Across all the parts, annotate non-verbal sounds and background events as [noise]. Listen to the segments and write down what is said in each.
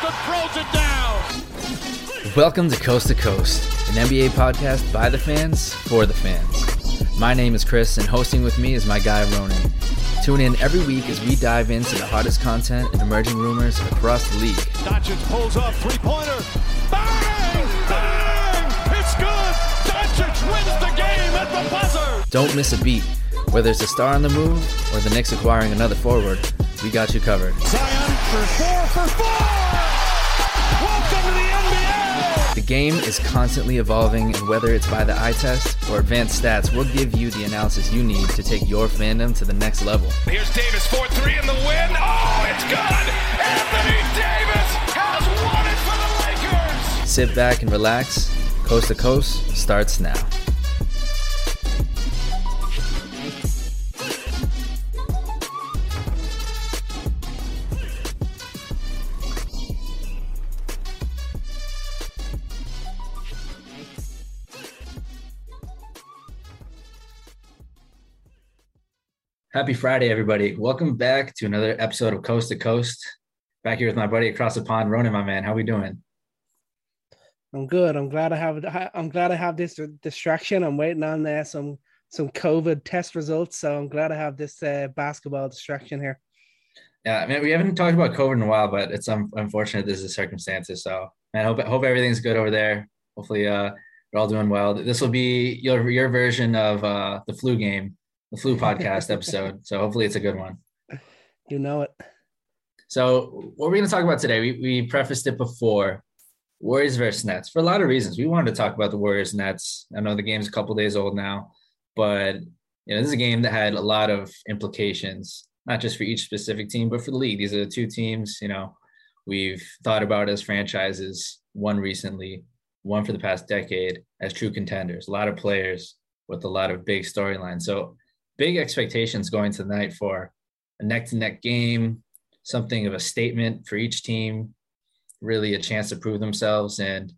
Throws it down. Welcome to Coast to Coast, an NBA podcast by the fans for the fans. My name is Chris, and hosting with me is my guy Ronan. Tune in every week as we dive into the hottest content and emerging rumors across the league. Doncic pulls up three pointer. Bang! Bang! It's good. Doncic wins the game at the buzzer. Don't miss a beat. Whether it's a star on the move or the Knicks acquiring another forward, we got you covered. Zion for four for four. The game is constantly evolving, and whether it's by the eye test or advanced stats, we'll give you the analysis you need to take your fandom to the next level. Here's Davis 4-3 in the win. Oh, it's good. Anthony Davis has won it for the Lakers. Sit back and relax. Coast to Coast starts now. Happy Friday, everybody. Welcome back to another episode of Coast to Coast. Back here with my buddy across the pond, Ronan, my man. How we doing? I'm good. I'm glad I have. I'm glad I have this distraction. I'm waiting on uh, some some COVID test results, so I'm glad I have this uh, basketball distraction here. Yeah, I mean, we haven't talked about COVID in a while, but it's um, unfortunate this is the circumstances. So, man, hope hope everything's good over there. Hopefully, uh, we're all doing well. This will be your your version of uh the flu game the flu podcast episode. So hopefully it's a good one. You know it. So what we're going to talk about today, we, we prefaced it before. Warriors versus Nets for a lot of reasons. We wanted to talk about the Warriors Nets. I know the game's a couple days old now, but you know this is a game that had a lot of implications, not just for each specific team, but for the league. These are the two teams you know we've thought about as franchises. One recently, one for the past decade as true contenders. A lot of players with a lot of big storylines. So big expectations going tonight for a neck to neck game, something of a statement for each team, really a chance to prove themselves. And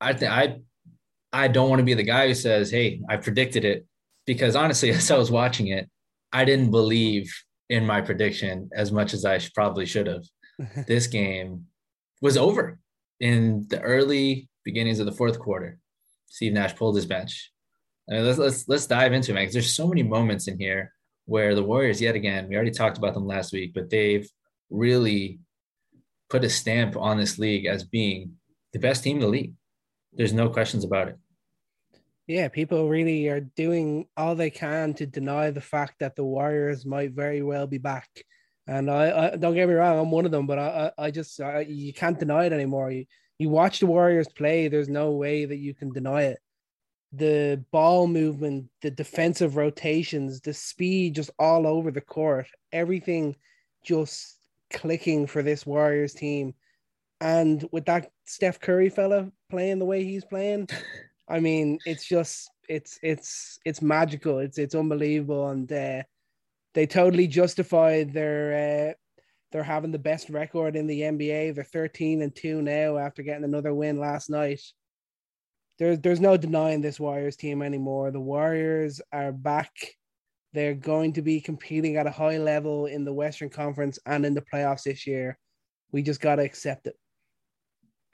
I think I I don't want to be the guy who says, "Hey, I predicted it," because honestly, [laughs] as I was watching it, I didn't believe in my prediction as much as I probably should have. [laughs] this game was over in the early beginnings of the fourth quarter. Steve Nash pulled his bench. I mean, let's let's let's dive into it, man. Because there's so many moments in here where the Warriors, yet again, we already talked about them last week, but they've really put a stamp on this league as being the best team in the league. There's no questions about it. Yeah, people really are doing all they can to deny the fact that the Warriors might very well be back. And I, I don't get me wrong, I'm one of them, but I, I, I just I, you can't deny it anymore. You, you watch the Warriors play, there's no way that you can deny it the ball movement, the defensive rotations, the speed just all over the court, everything just clicking for this Warriors team. And with that Steph Curry fella playing the way he's playing, [laughs] I mean, it's just it's it's it's magical. It's it's unbelievable, and uh, they totally justified their uh, they're having the best record in the NBA. They're thirteen and two now after getting another win last night there's there's no denying this Warriors team anymore. The Warriors are back. They're going to be competing at a high level in the Western Conference and in the playoffs this year. We just got to accept it.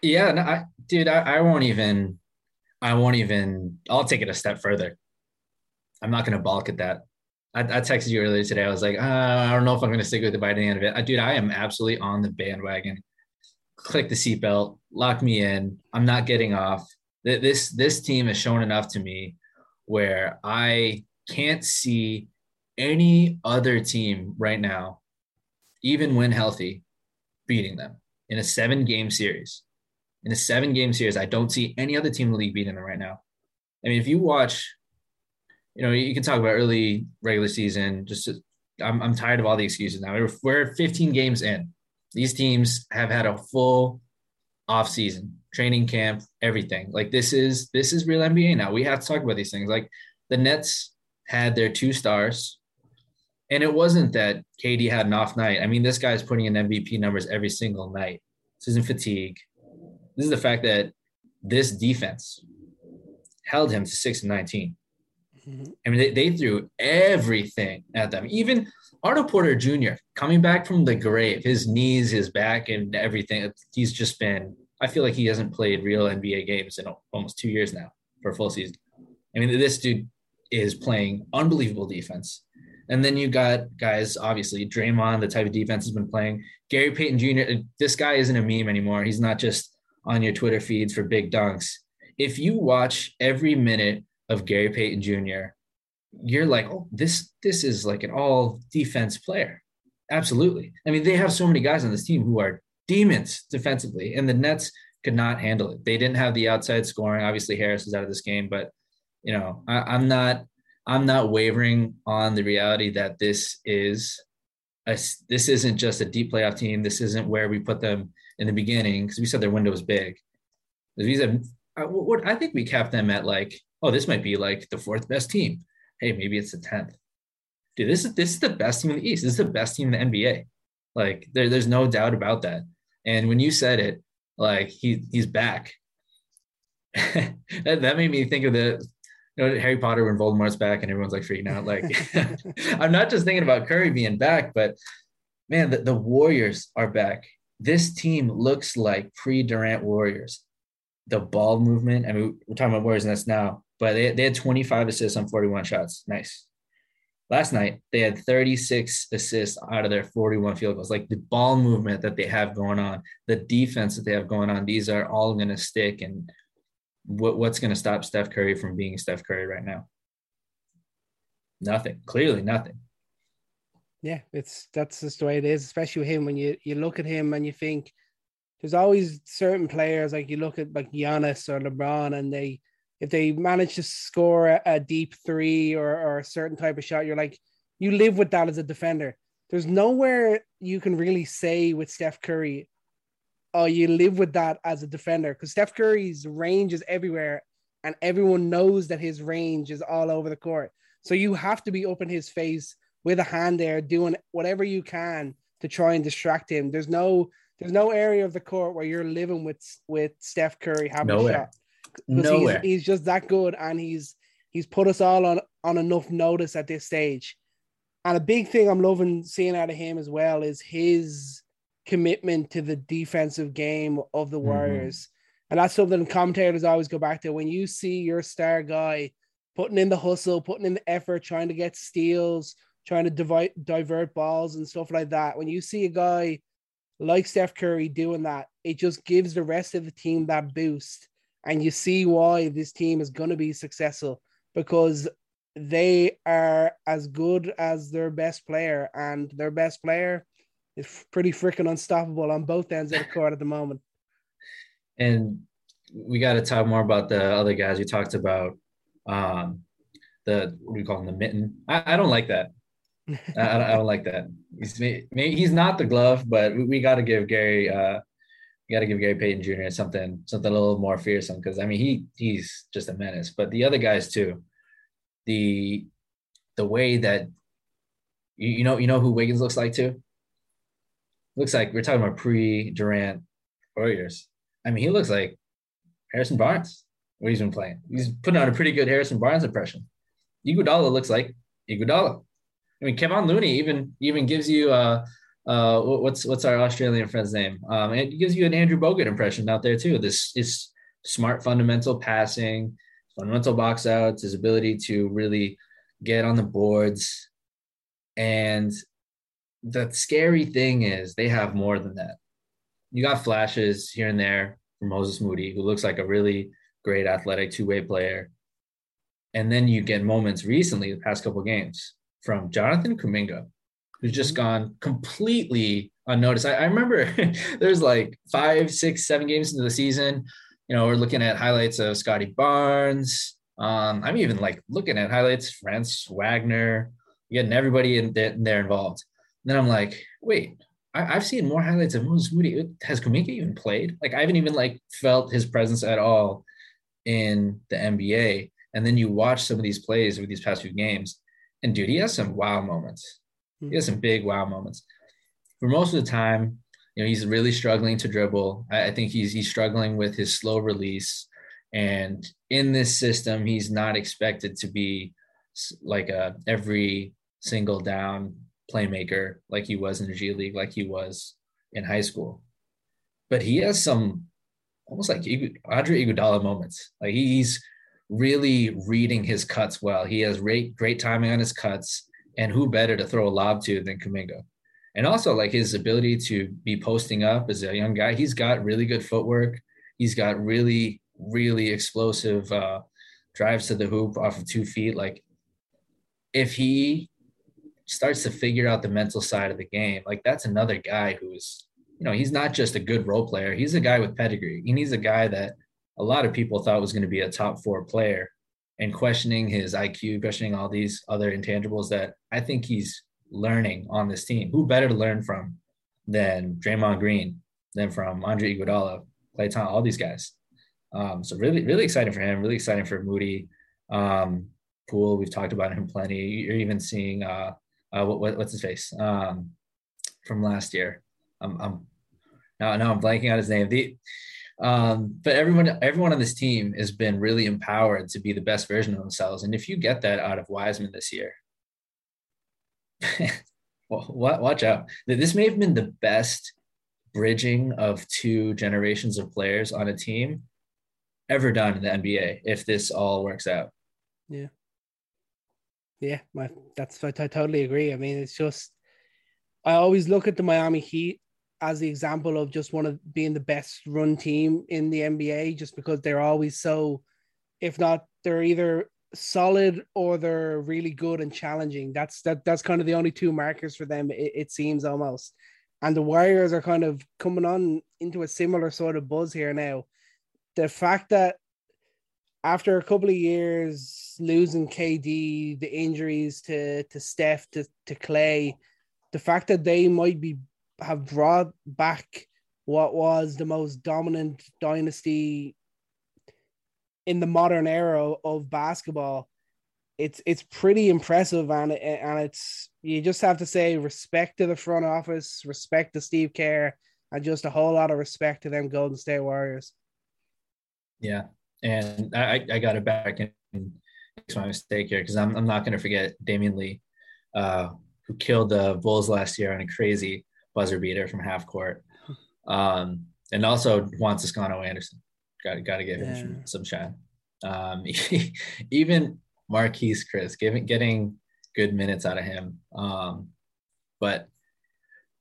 Yeah, no, I, dude, I, I won't even. I won't even. I'll take it a step further. I'm not going to balk at that. I, I, texted you earlier today. I was like, uh, I don't know if I'm going to stick with it by the end of it. I, dude, I am absolutely on the bandwagon. Click the seatbelt, lock me in. I'm not getting off this this team has shown enough to me where I can't see any other team right now, even when healthy, beating them in a seven game series. In a seven game series, I don't see any other team in the league beating them right now. I mean, if you watch, you know, you can talk about early regular season. Just, to, I'm, I'm tired of all the excuses now. We're, we're 15 games in. These teams have had a full off season training camp, everything. Like this is this is real NBA now. We have to talk about these things. Like the Nets had their two stars, and it wasn't that KD had an off night. I mean, this guy's putting in MVP numbers every single night. This isn't fatigue. This is the fact that this defense held him to six and 19. Mm-hmm. I mean, they, they threw everything at them. Even Otto Porter Jr. coming back from the grave, his knees, his back, and everything. He's just been. I feel like he hasn't played real NBA games in almost two years now for a full season. I mean, this dude is playing unbelievable defense. And then you got guys, obviously, Draymond, the type of defense has been playing. Gary Payton Jr., this guy isn't a meme anymore. He's not just on your Twitter feeds for big dunks. If you watch every minute of Gary Payton Jr., you're like, oh, this this is like an all defense player. Absolutely. I mean, they have so many guys on this team who are demons defensively, and the Nets could not handle it. They didn't have the outside scoring. Obviously, Harris is out of this game, but you know, I, I'm not I'm not wavering on the reality that this is a, this isn't just a deep playoff team. This isn't where we put them in the beginning because we said their window was big. We said, I, what, I think we capped them at like, oh, this might be like the fourth best team. Hey, maybe it's the tenth. Dude, this is this is the best team in the East. This is the best team in the NBA. Like there, there's no doubt about that. And when you said it, like he he's back. [laughs] that, that made me think of the you know Harry Potter when Voldemort's back and everyone's like freaking out. Like [laughs] I'm not just thinking about Curry being back, but man, the, the Warriors are back. This team looks like pre-Durant Warriors. The ball movement. I mean, we're talking about Warriors and that's now, but they, they had 25 assists on 41 shots. Nice. Last night, they had 36 assists out of their 41 field goals. Like the ball movement that they have going on, the defense that they have going on, these are all going to stick. And what, what's going to stop Steph Curry from being Steph Curry right now? Nothing. Clearly, nothing. Yeah, it's that's just the way it is, especially with him. When you you look at him and you think there's always certain players like you look at like Giannis or LeBron, and they if they manage to score a, a deep three or, or a certain type of shot, you're like you live with that as a defender. There's nowhere you can really say with Steph Curry, oh, you live with that as a defender because Steph Curry's range is everywhere, and everyone knows that his range is all over the court. So you have to be up in his face with a hand there, doing whatever you can to try and distract him. There's no there's no area of the court where you're living with with Steph Curry having Nowhere. a shot. Nowhere. He's, he's just that good, and he's he's put us all on on enough notice at this stage. And a big thing I'm loving seeing out of him as well is his commitment to the defensive game of the mm-hmm. Warriors. Mm-hmm. And that's something commentators always go back to. When you see your star guy putting in the hustle, putting in the effort, trying to get steals, trying to divide, divert balls and stuff like that, when you see a guy like Steph Curry doing that, it just gives the rest of the team that boost. And you see why this team is going to be successful because they are as good as their best player, and their best player is pretty freaking unstoppable on both ends of the court at the moment. And we got to talk more about the other guys we talked about. Um, the what do we call him? The mitten. I, I don't like that. [laughs] I, I, don't like that. He's maybe he's not the glove, but we, we got to give Gary. Uh, we got to give Gary Payton Jr. something something a little more fearsome because I mean he he's just a menace. But the other guys too, the the way that you, you know you know who Wiggins looks like too looks like we're talking about pre Durant Warriors. I mean, he looks like Harrison Barnes. What he's been playing, he's putting on a pretty good Harrison Barnes impression. Iguodala looks like Iguodala. I mean, Kevon Looney even even gives you uh uh what's what's our Australian friend's name? Um, it gives you an Andrew Bogut impression out there too. This is smart fundamental passing, fundamental box outs, his ability to really get on the boards, and the scary thing is they have more than that. You got flashes here and there from Moses Moody, who looks like a really great athletic two-way player. And then you get moments recently, the past couple games, from Jonathan Kuminga, who's just mm-hmm. gone completely unnoticed. I, I remember [laughs] there's like five, six, seven games into the season. You know, we're looking at highlights of Scottie Barnes. Um, I'm even like looking at highlights, Franz Wagner, getting everybody in, in there involved then I'm like, wait, I, have seen more highlights of Moses Moody. Has Kuminga even played? Like I haven't even like felt his presence at all in the NBA. And then you watch some of these plays over these past few games, and dude, he has some wow moments. He has some mm-hmm. big wow moments. For most of the time, you know, he's really struggling to dribble. I, I think he's he's struggling with his slow release. And in this system, he's not expected to be like a every single down playmaker like he was in the G League, like he was in high school. But he has some almost like Andre Iguodala moments. Like he's really reading his cuts well. He has great great timing on his cuts, and who better to throw a lob to than Kuminga? And also like his ability to be posting up as a young guy. He's got really good footwork. He's got really really explosive uh, drives to the hoop off of two feet. Like if he starts to figure out the mental side of the game, like that's another guy who's, you know, he's not just a good role player. He's a guy with pedigree. He needs a guy that a lot of people thought was going to be a top four player and questioning his IQ, questioning all these other intangibles that I think he's learning on this team. Who better to learn from than Draymond Green, than from Andre Iguodala, Thompson, all these guys. Um, so really, really exciting for him. Really exciting for Moody. Um, Poole, we've talked about him plenty. You're even seeing uh, uh, what, what's his face um, from last year. I'm, I'm now now I'm blanking out his name. The um, but everyone everyone on this team has been really empowered to be the best version of themselves. And if you get that out of Wiseman this year, [laughs] watch out. This may have been the best bridging of two generations of players on a team ever done in the NBA if this all works out. Yeah. Yeah, my, that's I, I totally agree. I mean, it's just I always look at the Miami Heat as the example of just one of being the best run team in the NBA, just because they're always so, if not, they're either solid or they're really good and challenging. That's that that's kind of the only two markers for them. It, it seems almost, and the Warriors are kind of coming on into a similar sort of buzz here now. The fact that after a couple of years losing KD, the injuries to to Steph, to, to Klay, the fact that they might be have brought back what was the most dominant dynasty in the modern era of basketball, it's it's pretty impressive and and it's you just have to say respect to the front office, respect to Steve Kerr, and just a whole lot of respect to them Golden State Warriors. Yeah, and I, I got it back and it's my mistake here because I'm, I'm not going to forget Damion Lee, uh, who killed the Bulls last year on a crazy buzzer beater from half court. Um, and also Juan Toscano Anderson. Got got to give him some, some shine. Um, [laughs] even Marquese Chriss, giving getting good minutes out of him. Um, but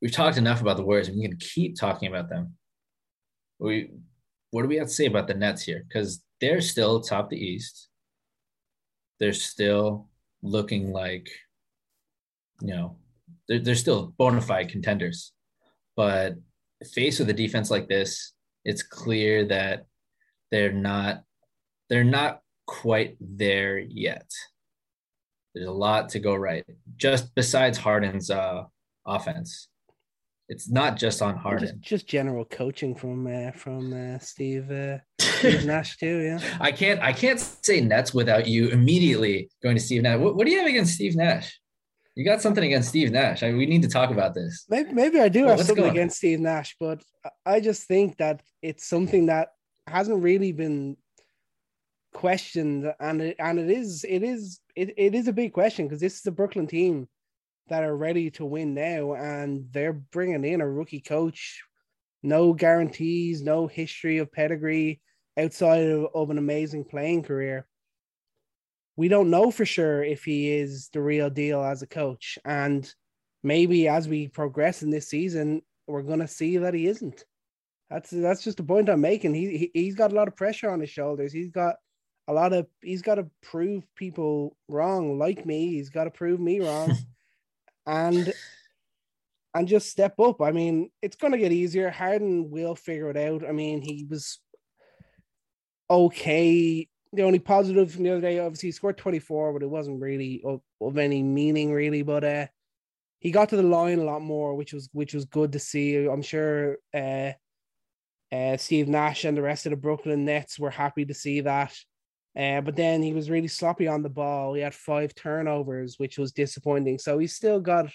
we've talked enough about the Warriors. We can keep talking about them. We what do we have to say about the Nets here? Because they're still top the East. They're still looking like, you know, they're, they're still bona fide contenders. But faced with a defense like this, it's clear that they're not they're not quite there yet. There's a lot to go right. Just besides Harden's uh, offense, it's not just on Harden. Just, just general coaching from uh, from uh, Steve, uh, [laughs] Steve Nash too. Yeah, I can't I can't say Nets without you immediately going to Steve Nash. What, what do you have against Steve Nash? You got something against Steve Nash. I mean, we need to talk about this. Maybe, maybe I do well, have something against Steve Nash, but I just think that it's something that hasn't really been questioned, and it, and it is it is it, it is a big question because this is a Brooklyn team that are ready to win now, and they're bringing in a rookie coach, no guarantees, no history of pedigree outside of, of an amazing playing career. We don't know for sure if he is the real deal as a coach, and maybe as we progress in this season, we're gonna see that he isn't. That's that's just the point I'm making. He, he he's got a lot of pressure on his shoulders. He's got a lot of he's got to prove people wrong, like me. He's got to prove me wrong. [laughs] and and just step up. I mean, it's going to get easier. Harden will figure it out. I mean, he was okay. The only positive from the other day, obviously, he scored 24, but it wasn't really of, of any meaning, really. But uh, he got to the line a lot more, which was which was good to see. I'm sure uh, uh, Steve Nash and the rest of the Brooklyn Nets were happy to see that. Uh, but then he was really sloppy on the ball. He had five turnovers, which was disappointing. So he's still got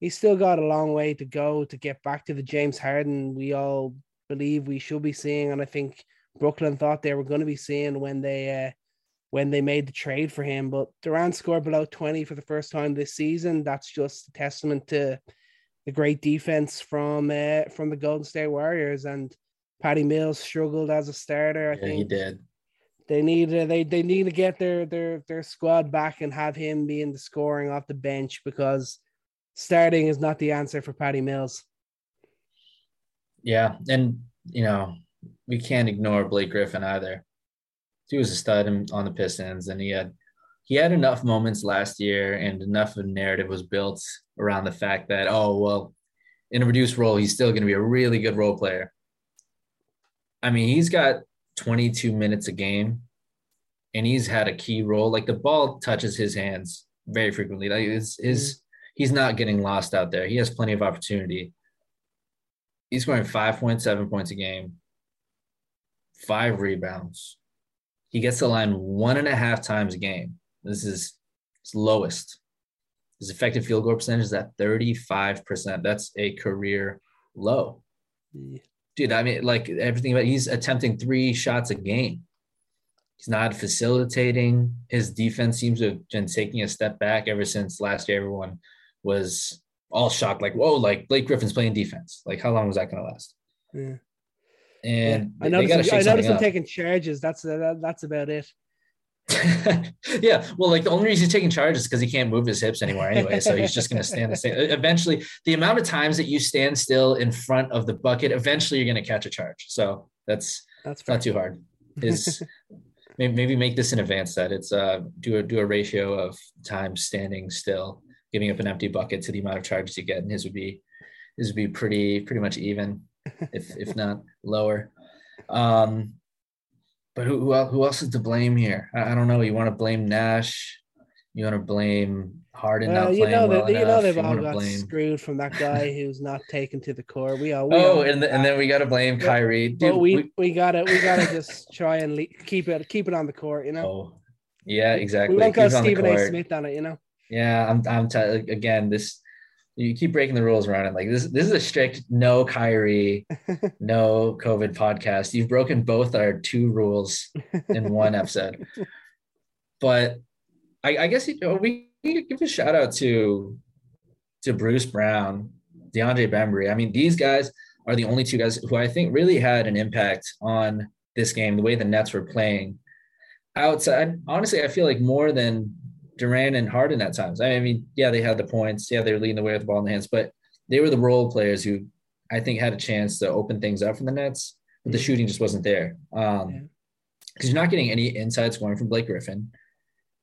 he's still got a long way to go to get back to the James Harden we all believe we should be seeing. And I think Brooklyn thought they were going to be seeing when they uh, when they made the trade for him. But Durant scored below 20 for the first time this season. That's just a testament to the great defense from uh, from the Golden State Warriors. And Patty Mills struggled as a starter. I Yeah, think he did. they need to, they they need to get their their their squad back and have him being the scoring off the bench because starting is not the answer for Patty Mills. Yeah, and you know we can't ignore Blake Griffin either. He was a stud on the Pistons, and he had he had enough moments last year, and enough of a narrative was built around the fact that oh well, in a reduced role, he's still going to be a really good role player. I mean, he's got 22 minutes a game, and he's had a key role. Like the ball touches his hands very frequently. Like it's his, mm-hmm. he's not getting lost out there. He has plenty of opportunity he's scoring 5.7 points a game, five rebounds. He gets the line one and a half times a game. This is his lowest. His effective field goal percentage is at 35%. That's a career low. Dude, I mean, like everything about he's attempting three shots a game. He's not facilitating. His defense seems to have been taking a step back ever since last year. Everyone was all shocked, like, whoa, like Blake Griffin's playing defense. Like, how long was that going to last? Yeah. And I they noticed, him, I noticed him taking charges. That's that, that's about it. [laughs] yeah, well, like the only reason he's taking charge is because he can't move his hips anywhere anyway. So he's just going to stand the same. Eventually, the amount of times that you stand still in front of the bucket, eventually you're going to catch a charge. So that's That's it's not too hard. Is [laughs] maybe, maybe make this an advanced set. It's uh do a do a ratio of time standing still, giving up an empty bucket to the amount of charges you get, and his would be his would be pretty pretty much even, if if not lower. Um, but who who else, who else is to blame here? I, I don't know. You want to blame Nash? You want to blame Harden Well, not you know well that you know they've You all got blame- screwed from that guy [laughs] who's not taken to the core. We all we Oh, all and, the, and then we got to blame Kyrie. Dude, but we, we- we gotta we gotta just try and le- keep it keep it on the court. You know, oh, yeah, exactly. we won't go Keep it on the Stephen A. Smith on it. You know, Yeah, I'm. I'm t- again. This you keep breaking the rules around it. Like this. This is a strict no Kyrie, [laughs] no COVID podcast. You've broken both our two rules in one episode. [laughs] But I, I guess you know, we give a shout out to to Bruce Brown, DeAndre Bembry. I mean, these guys are the only two guys who I think really had an impact on this game. The way the Nets were playing outside. Honestly, I feel like more than Durant and Harden at times. I mean, yeah, they had the points. Yeah, they were leading the way with the ball in the hands, but they were the role players who I think had a chance to open things up for the Nets, but the Mhm. shooting just wasn't there. Yeah. Um, because you're not getting any inside scoring from Blake Griffin.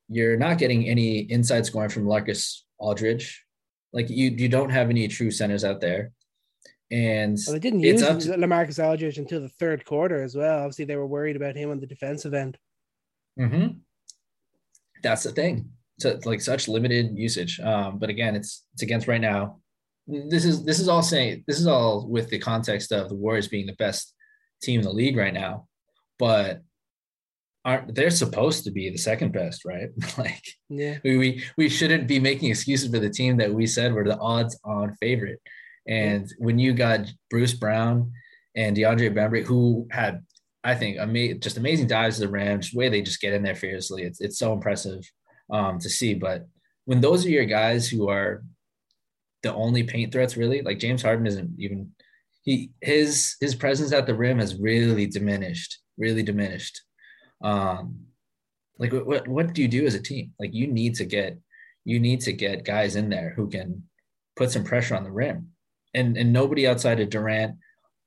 You're not getting any inside scoring from Marcus Aldridge. Like you, you don't have any true centers out there. And well, they didn't It's use up to- Lamarcus Aldridge until the third quarter as well. Obviously, they were worried about him on the defensive end. Mhm. That's the thing. So it's like such limited usage. Um, but again, it's it's against right now. This is this is all saying this is all with the context of the Warriors being the best team in the league right now, but aren't they're supposed to be the second best, right? [laughs] like Yeah, we, we we shouldn't be making excuses for the team that we said were the odds on favorite. And when you got Bruce Brown and DeAndre Bembry, who had, I think, ama- just amazing dives to the the way they just get in there fearlessly, it's it's so impressive um, to see. But when those are your guys who are the only paint threats, really, like James Harden isn't even he his his presence at the rim has really diminished, really diminished. Um, like what, what do you do as a team? Like you need to get you need to get guys in there who can put some pressure on the rim. And and nobody outside of Durant,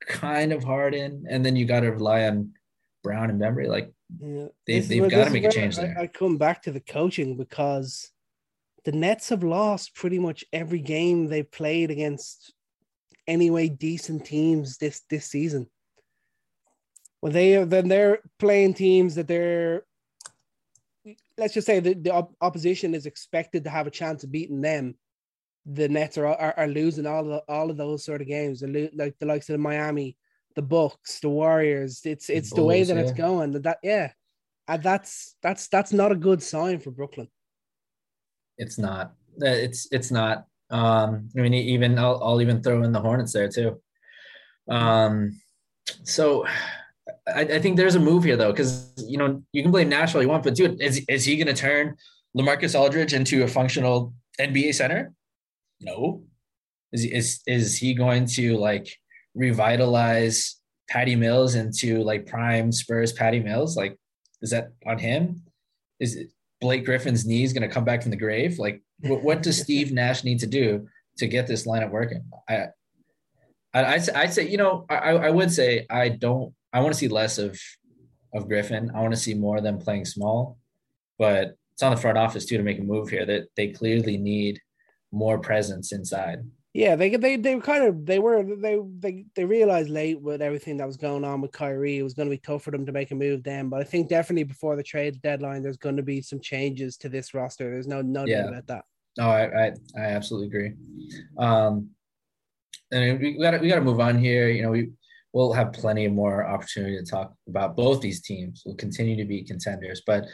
kind of Harden, and then you got to rely on Brown and Bembry. Like yeah. They've- they've gotta make a change I- there. I come back to the coaching because the Nets have lost pretty much every game they've played against anyway decent teams this this season. When they are then they're playing teams that they're let's just say the, the op- opposition is expected to have a chance of beating them. The Nets are are, are losing all of all of those sort of games. They're lo- like the likes of the Miami, the Bucks, the Warriors. It's it's the way Bulls, that it's going. That, that yeah, and that's that's that's not a good sign for Brooklyn. it's not. Uh, It's it's not. Um, I mean, even I'll I'll even throw in the Hornets there too. Um, so I, I think there's a move here though, because you know you can blame Nash all you want, but dude, is is he going to turn LaMarcus Aldridge into a functional NBA center? No. Is is is he going to like revitalize Patty Mills into like prime Spurs Patty Mills? Like, is that on him? Is it Blake Griffin's knees going to come back from the grave? Like, what, what does [laughs] Steve Nash need to do to get this lineup working? I, I, I'd, I'd say, you know, I, I would say I don't, I want to see less of, of Griffin. I want to see more of them playing small, but it's on the front office too to make a move here that they clearly need more presence inside. Yeah, they they they kind of they were they they they realized late with everything that was going on with Kyrie, it was going to be tough for them to make a move then. But I think definitely before the trade deadline, there's going to be some changes to this roster. There's no no yeah. doubt about that. No, I, I I absolutely agree. Um, and we got we got to move on here. You know, we we'll have plenty of more opportunity to talk about both these teams. We'll continue to be contenders, but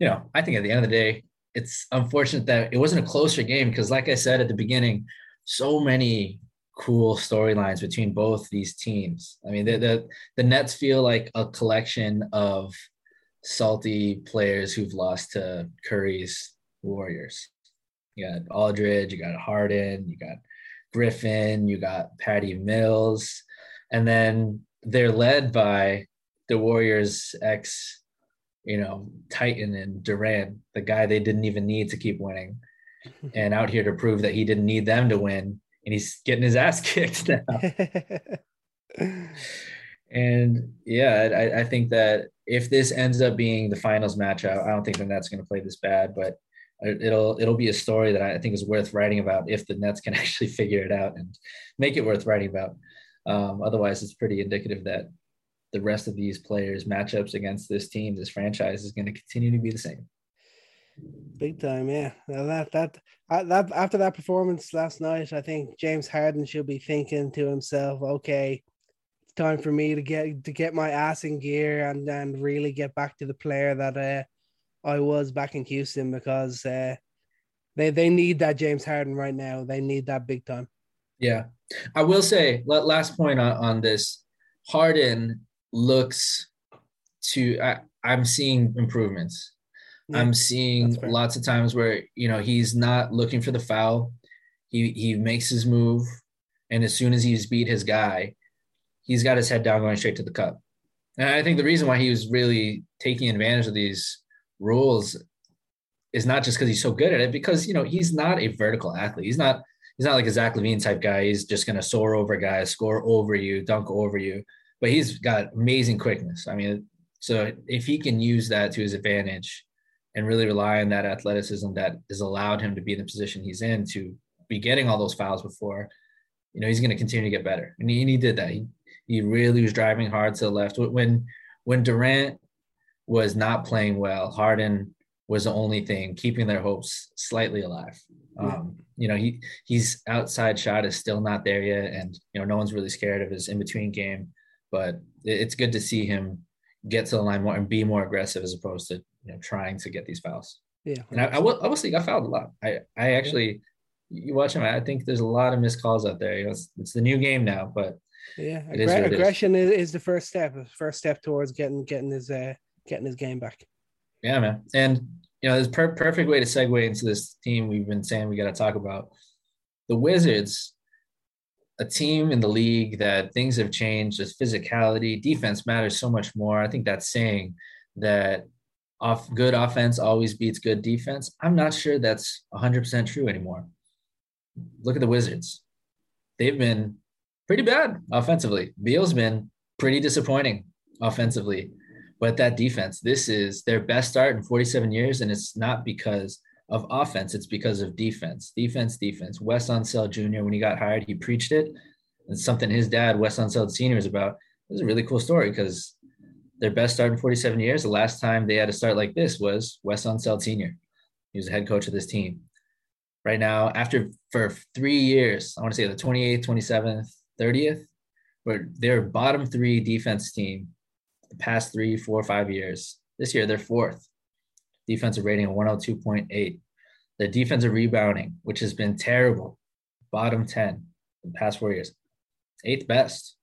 you know, I think at the end of the day, it's unfortunate that it wasn't a closer game because, like I said at the beginning so many cool storylines between both these teams. I mean, the, the the Nets feel like a collection of salty players who've lost to Curry's Warriors. You got Aldridge, you got Harden, you got Griffin, you got Patty Mills, and then they're led by the Warriors ex, you know, Titan and Durant, the guy they didn't even need to keep winning and out here to prove that he didn't need them to win, and he's getting his ass [laughs] kicked now. and yeah, I, I, think that if this ends up being the finals matchup, I don't think the Nets going to play this bad, but it'll it'll be a story that I think is worth writing about if the Nets can [laughs] actually figure it out and make it worth writing about. Um, otherwise, it's pretty indicative that the rest of these players' matchups against this team, this franchise, is going to continue to be the same. Big time, yeah. That that that after that performance last night, I think James Harden should be thinking to himself, "Okay, it's time for me to get to get my ass in gear and and really get back to the player that uh, I was back in Houston because uh, they they need that James Harden right now. They need that big time." Yeah, I will say last point on, on this. Harden looks to I, I'm seeing improvements yeah, I'm seeing lots of times where you know he's not looking for the foul. He he makes his move, and as soon as he's beat his guy, he's got his head down, going straight to the cup. And I think the reason why he was really taking advantage of these rules is not just because he's so good at it, because you know he's not a vertical athlete. He's not he's not like a Zach LaVine type guy. He's just gonna soar over guys, score over you, dunk over you. But he's got amazing quickness. I mean, so if he can use that to his advantage, and really rely on that athleticism that has allowed him to be in the position he's in to be getting all those fouls before, you know, he's going to continue to get better. And he, and he did that. He, he really was driving hard to the left. When when Durant was not playing well, Harden was the only thing keeping their hopes slightly alive. Um, you know, he he's outside shot is still not there yet, and you know, no one's really scared of his in between game. But it's good to see him get to the line more and be more aggressive as opposed to you know trying to get these fouls. Yeah, and I, I will obviously I fouled a lot. I I actually you watch him. I think there's a lot of missed calls out there. You know, it's, it's the new game now, but yeah, Aggr- aggression is. is. the first step. First step towards getting getting his uh, getting his game back. Yeah, man, and you know, there's per- perfect way to segue into this team we've been saying we got to talk about. The Wizards, a team in the league that things have changed. There's physicality, defense matters so much more. I think that's saying that off good offense always beats good defense. I'm not sure that's 100% true anymore. Look at the Wizards. They've been pretty bad offensively. Beal's been pretty disappointing offensively. But that defense, this is their best start in 47 years, and it's not because of offense, it's because of defense. Defense, defense. Wes Unseld Jr., when he got hired, he preached it. It's something his dad, Wes Unseld Sr., is about. It was a really cool story because their best start in 47 years. The last time they had a start like this was Wes Unseld Sr. He was the head coach of this team. Right now, after for three years, I want to say the 28th, 27th, 30th, but they're bottom three defense team the past three, four, five years. This year, they're fourth. Defensive rating of 102.8. The defensive rebounding, which has been terrible, bottom 10 in the past four years, eighth best.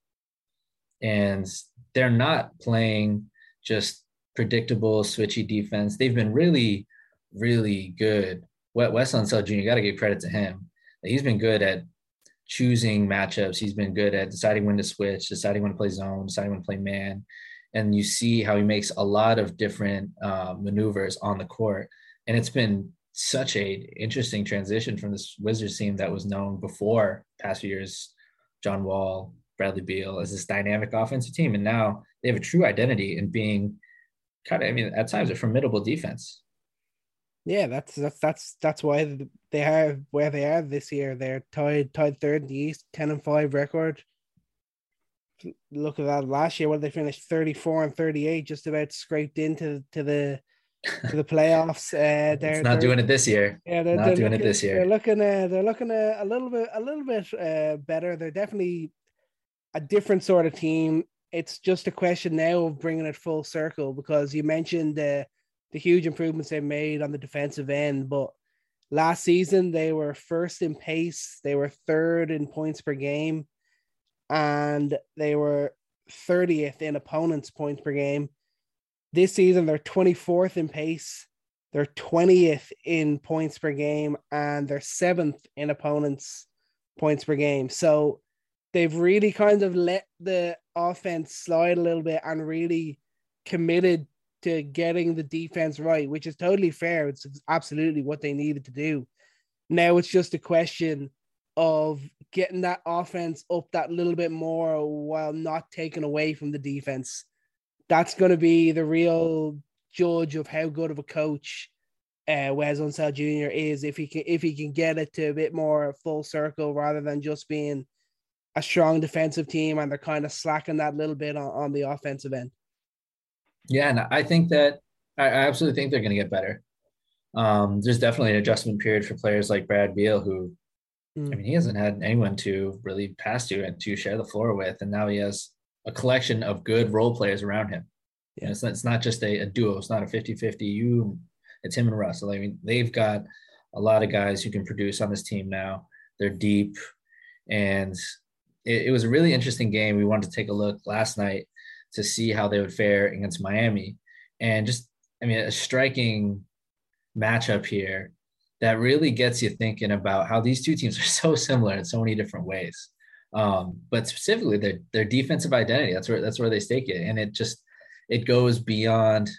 And they're not playing just predictable switchy defense. They've been really, really good. Wes Unseld Jr. Got to give credit to him. He's been good at choosing matchups. He's been good at deciding when to switch, deciding when to play zone, deciding when to play man. And you see how he makes a lot of different uh, maneuvers on the court. And it's been such a interesting transition from this Wizards team that was known before past years, John Wall, Bradley Beal as this dynamic offensive team. And now they have a true identity in being kind of, I mean, at times a formidable defense. Yeah, that's that's that's that's why they are where they are this year. They're tied tied third in the East, ten and five record. Look at that last year when they finished thirty four and thirty eight, just about scraped into to the to the playoffs. Uh, [laughs] they're not doing it this year. Yeah, they're not they're doing looking, it this year. They're looking uh, they're looking uh, a little bit a little bit uh, better. They're definitely a different sort of team. It's just a question now of bringing it full circle because you mentioned uh, the huge improvements they made on the defensive end, but last season they were first in pace, they were third in points per game, and they were 30th in opponents' points per game. This season they're 24th in pace, they're 20th in points per game, and they're seventh in opponents' points per game. So they've really kind of let the offense slide a little bit and really committed to getting the defense right, which is totally fair. It's absolutely what they needed to do. Now it's just a question of getting that offense up that little bit more while not taking away from the defense. That's going to be the real judge of how good of a coach uh, Wes Unseld Jr. is if he can if he can get it to a bit more full circle rather than just being a strong defensive team and they're kind of slacking that little bit on, on the offensive end. Yeah, and I think that I absolutely think they're going to get better. Um, there's definitely an adjustment period for players like Brad Beal, who, mm. I mean, he hasn't had anyone to really pass to and to share the floor with, and now he has a collection of good role players around him. Yeah, it's not, it's not just a, a duo. It's not a 50-50. You, it's him and Russell. I mean, they've got a lot of guys who can produce on this team now. They're deep, and it, it was a really interesting game. We wanted to take a look last night to see how they would fare against Miami. And just, I mean, a striking matchup here that really gets you thinking about how these two teams are [laughs] so similar in so many different ways. Um, but specifically their their defensive identity. That's where that's where they stake it, and it just it goes beyond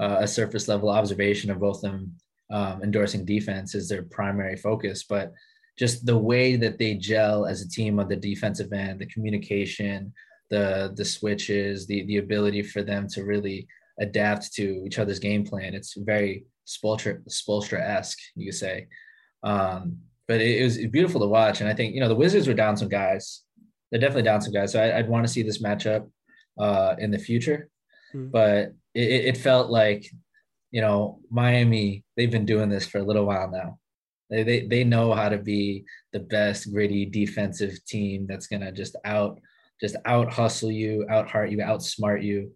uh, a surface level observation of both them um, endorsing defense as their primary focus, but just the way that they gel as a team on the defensive end, the communication, the the switches, the the ability for them to really adapt to each other's game plan. It's very Spoelstra esque, you could say. Um, but it, it, was beautiful to watch, and I think you know the Wizards were down some guys. They're definitely down some guys, so I, would want to see this matchup uh, in the future. Mm-hmm. But it, it felt like you know Miami. They've been doing this for a little while now. They, they, they know how to be the best gritty defensive team that's gonna just out just out hustle you, out heart you, outsmart you.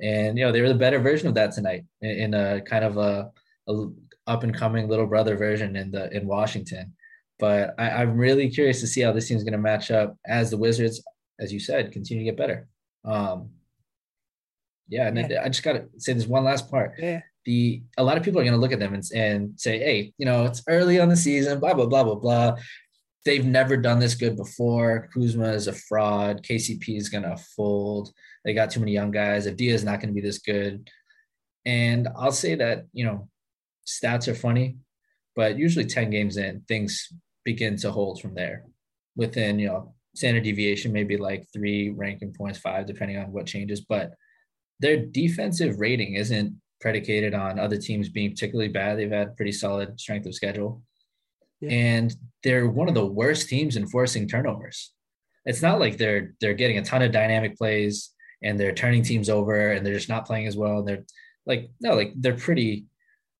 And you know, they were the better version of that tonight in, a kind of a, a, up and coming little brother version in the in Washington. But I, I'm really curious to see how this team's going to match up as the Wizards, as you said, continue to get better. Um, yeah, and yeah. I just got to say this one last part. Yeah. The a lot of people are going to look at them and, and say, "Hey, you know, it's early on the season, blah blah blah blah blah they've never done this good before. Kuzma is a fraud. KCP is going to fold. They got too many young guys. Avdija is not going to be this good. And I'll say that, you know, stats are funny, but usually 10 games in, things begin to hold from there within, you know, standard deviation, maybe like three ranking points, five, depending on what changes. But their defensive rating isn't predicated on other teams being particularly bad. They've had pretty solid strength of schedule and they're one of the worst teams in forcing turnovers. It's not like they're they're getting a ton of dynamic plays and they're turning teams over and they're just not playing as well. And they're like no, like they're pretty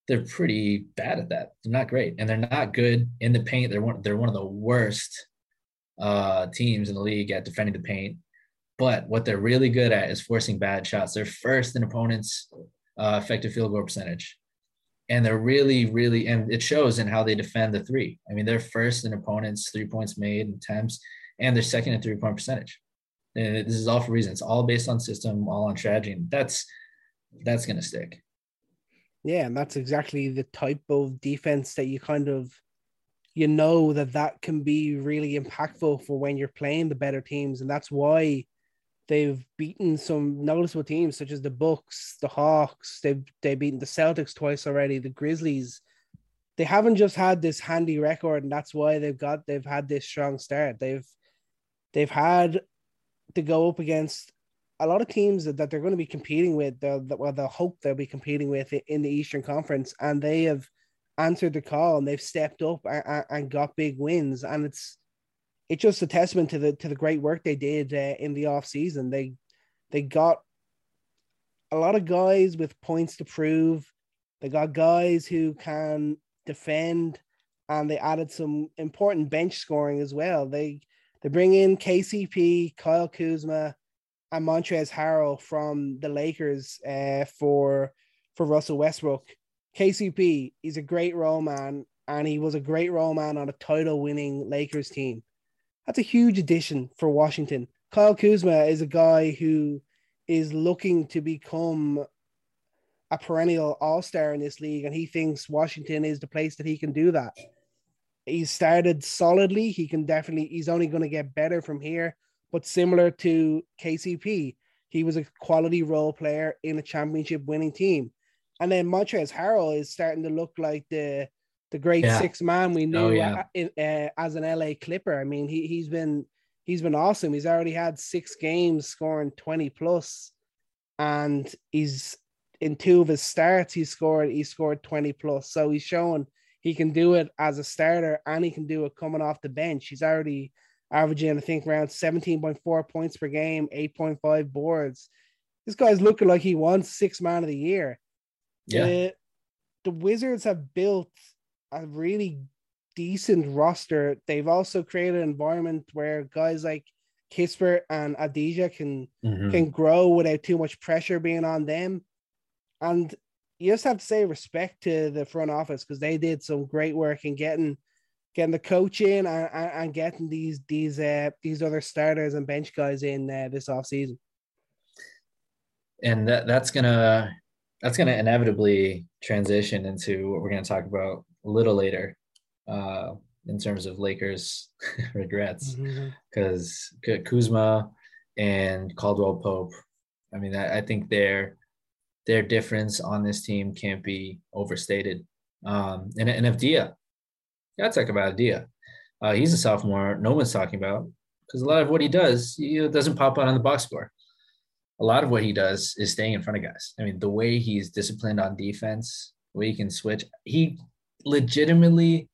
they're pretty bad at that. They're not great and they're not good in the paint. They're one they're one of the worst uh, teams in the league at defending the paint. But what they're really good at is forcing bad shots. They're first in opponents' uh, effective field goal percentage and they're really, really, and it shows in how they defend the three. I mean, they're first in opponents' three points made and attempts, and they're second in three point percentage. And this is all for reason. It's all based on system, all on strategy. And that's that's gonna stick. Yeah, and that's exactly the type of defense that you kind of you know that that can be really impactful for when you're playing the better teams and that's why they've beaten some noticeable teams such as the Bucks, the Hawks, they've they've beaten the Celtics twice already, the Grizzlies. They haven't just had this handy record, and that's why they've got they've had this strong start. They've they've had to go up against a lot of teams that, that they're going to be competing with, the, well, they'll hope they'll be competing with in the Eastern Conference, and they have answered the call and they've stepped up and, and got big wins. And it's it's just a testament to the to the great work they did uh, in the off season. They they got a lot of guys with points to prove. They got guys who can defend, and they added some important bench scoring as well. They they bring in KCP, Kyle Kuzma, and Montrezl Harrell from the Lakers uh, for for Russell Westbrook. KCP, he's a great role man, and he was a great role man on a title winning Lakers team. That's a huge addition for Washington. Kyle Kuzma is a guy who is looking to become a perennial all star in this league, and he thinks Washington is the place that he can do that. He started solidly. He can definitely, he's only going to get better from here. But similar to KCP, he was a quality role player in a championship winning team. And then Montrezl Harrell is starting to look like the the great yeah. six man we knew oh, yeah. in, uh, as an LA Clipper. I mean, he he's been he's been awesome. He's already had six games scoring 20 plus, and he's in two of his starts, he scored he scored 20 plus. So he's shown he can do it as a starter and he can do it coming off the bench. He's already averaging, I think, around 17.4 points per game, 8.5 boards. This guy's looking like he wants six man of the year. Yeah. The, the Wizards have built a really decent roster. They've also created an environment where guys like Kispert and Avdija can mm-hmm. can grow without too much pressure being on them. And you just have to say respect to the front office because they did some great work in getting getting the coach in and, and, and getting these these uh, these other starters and bench guys in uh, this off season. And that, that's gonna that's going to inevitably transition into what we're going to talk about a little later uh, in terms of Lakers [laughs] regrets because mm-hmm. Kuzma and Caldwell Pope. I mean, I, I, think their their difference on this team can't be overstated. Um, and and Avdija, yeah, talk about Dia. Uh, he's a sophomore. No one's talking about because a lot of what he does, he doesn't pop out on the box score a lot of what he does is staying in front of guys. I mean, the way he's disciplined on defense, the way he can switch, he legitimately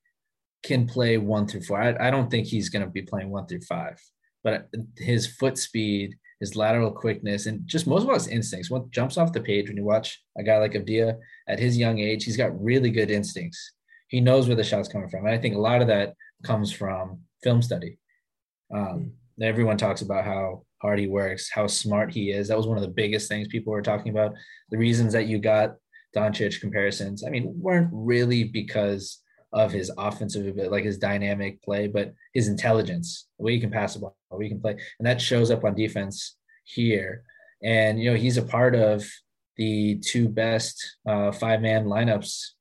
can play one through four. I, I don't think he's going to be playing one through five, but his foot speed, his lateral quickness, and just most of all his instincts. What jumps off the page when you watch a guy like Avdija at his young age, he's got really good instincts. He knows where the shot's coming from. And I think a lot of that comes from film study. Um, everyone talks about how hard he works, how smart he is. That was one of the biggest things people were talking about. The reasons that you got Doncic comparisons, I mean, weren't really because of his offensive like his dynamic play, but his intelligence, the way he can pass the ball, the way he can play. And that shows up on defense here. And, you know, he's a part of the two best uh, five man lineups,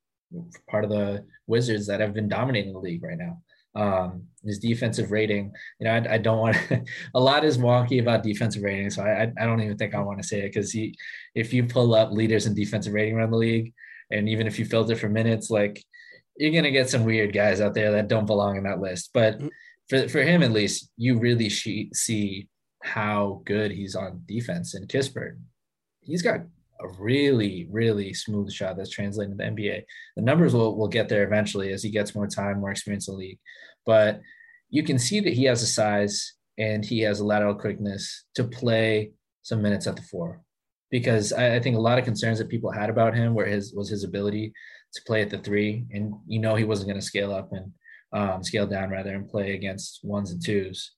part of the Wizards that have been dominating the league right now um, his defensive rating. You know, I, I don't want [laughs] a lot is wonky about defensive rating, so I, I don't even think I want to say it because he, if you pull up leaders in defensive rating around the league, and even if you filter for minutes, like you're gonna get some weird guys out there that don't belong in that list. But mm. for for him at least, you really see how good he's on defense. And Kispert, he's got a really, really smooth shot that's translating to the NBA. The numbers will, will get there eventually as he gets more time, more experience in the league. But you can see that he has a size and he has a lateral quickness to play some minutes at the four. Because I, I think a lot of concerns that people had about him were his was his ability to play at the three. And you know he wasn't going to scale up and um, scale down rather and play against ones and twos.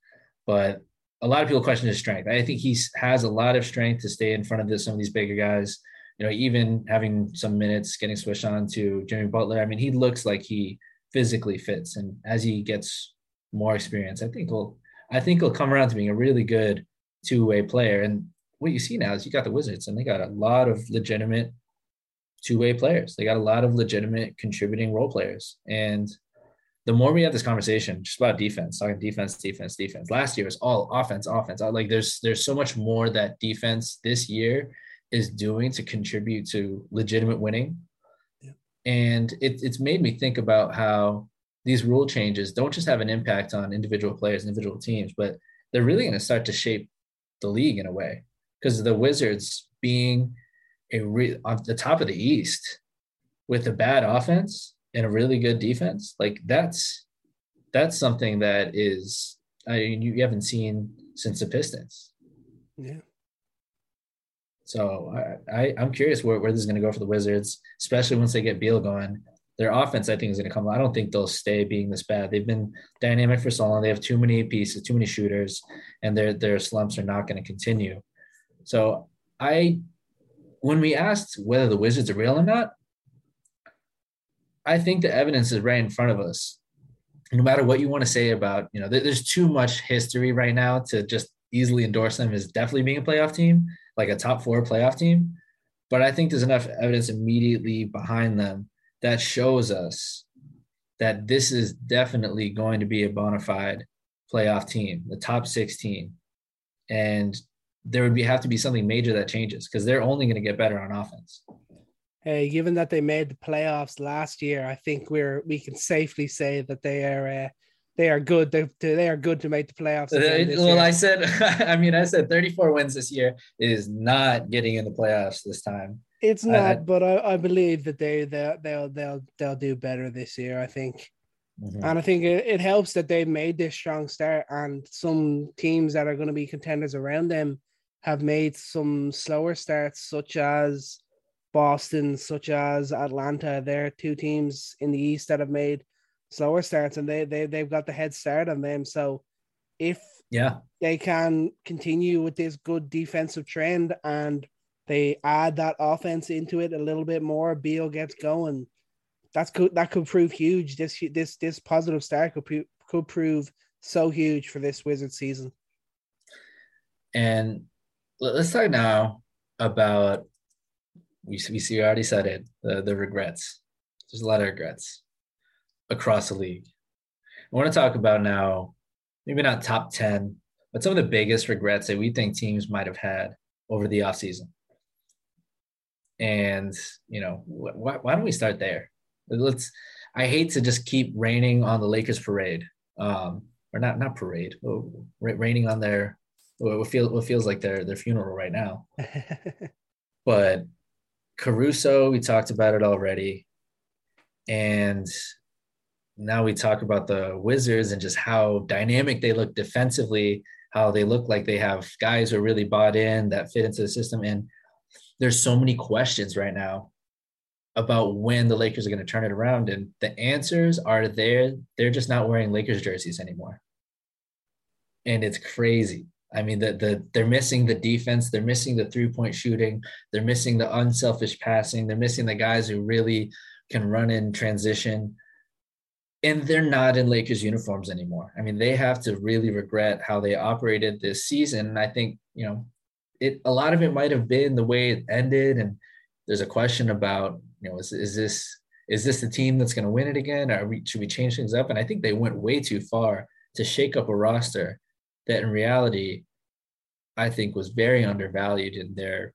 But a lot of people question his strength. I think he has a lot of strength to stay in front of this, some of these bigger guys. You know, even having some minutes, getting switched on to Jimmy Butler. I mean, he looks like he physically fits, and as he gets more experience, I think he'll, I think he'll come around to being a really good two way player. And what you see now is you got the Wizards, and they got a lot of legitimate two way players. They got a lot of legitimate contributing role players. And the more we have this conversation just about defense, talking defense, defense, defense. Last year was all offense, offense. Like there's there's so much more that defense this year is doing to contribute to legitimate winning. And it, it's made me think about how these rule changes don't just have an impact on individual players, individual teams, but they're really going to start to shape the league in a way. Because the Wizards being a re- on the top of the East with a bad offense and a really good defense, like that's that's something that is I mean you haven't seen since the Pistons. Yeah. So I, I am curious where, where this is going to go for the Wizards, especially once they get Beal going. Their offense, I think, is going to come. I don't think they'll stay being this bad. They've been dynamic for so long. They have too many pieces, too many shooters, and their their slumps are not going to continue. So I, when we asked whether the Wizards are real or not, I think the evidence is right in front of us. No matter what you want to say about, you know, there's too much history right now to just easily endorse them as definitely being a playoff team, like a top four playoff team. But I think there's enough evidence immediately behind them that shows us that this is definitely going to be a bona fide playoff team, the top 16. And there would be have to be something major that changes because they're only going to get better on offense. Hey, given that they made the playoffs last year, I think we're we can safely say that they are uh, they are good. They, they are good to make the playoffs. well, year. I said, [laughs] I mean, I said 34 wins this year is not getting in the playoffs this time. It's not, I, but I, I believe that they they'll they'll they'll they'll do better this year. I think. Mm-hmm. And I think it, it helps that they made this strong start, and some teams that are going to be contenders around them have made some slower starts, such as Boston, such as Atlanta. They're two teams in the East that have made slower starts, and they they they've got the head start on them. So if yeah they can continue with this good defensive trend and they add that offense into it a little bit more, Beal gets going. That's could that could prove huge. This this this positive start could could prove so huge for this Wizard season. And let's talk now about we we see you already said it the the regrets. There's a lot of regrets across the league. I want to talk about now, maybe not top 10, but some of the biggest regrets that we think teams might have had over the offseason. And, you know, why, why don't we start there? Let's, I hate to just keep raining on the Lakers parade, um, or not, not parade, raining on their, what, feel, what feels like their, their funeral right now. [laughs] but Caruso, we talked about it already. And now we talk about the Wizards and just how dynamic they look defensively, how they look like they have guys who are really bought in that fit into the system. And there's so many questions right now about when the Lakers are going to turn it around. And the answers are there. They're just not wearing Lakers jerseys anymore. And it's crazy. I mean, the, the they're missing the defense, they're missing the three-point shooting, they're missing the unselfish passing, they're missing the guys who really can run in transition and they're not in Lakers uniforms anymore. I mean, they have to really regret how they operated this season. And I think, you know, it a lot of it might have been the way it ended. And there's a question about, you know, is, is this is this the team that's going to win it again? Or we, should we change things up? And I think they went way too far to shake up a roster that in reality, I think was very undervalued in their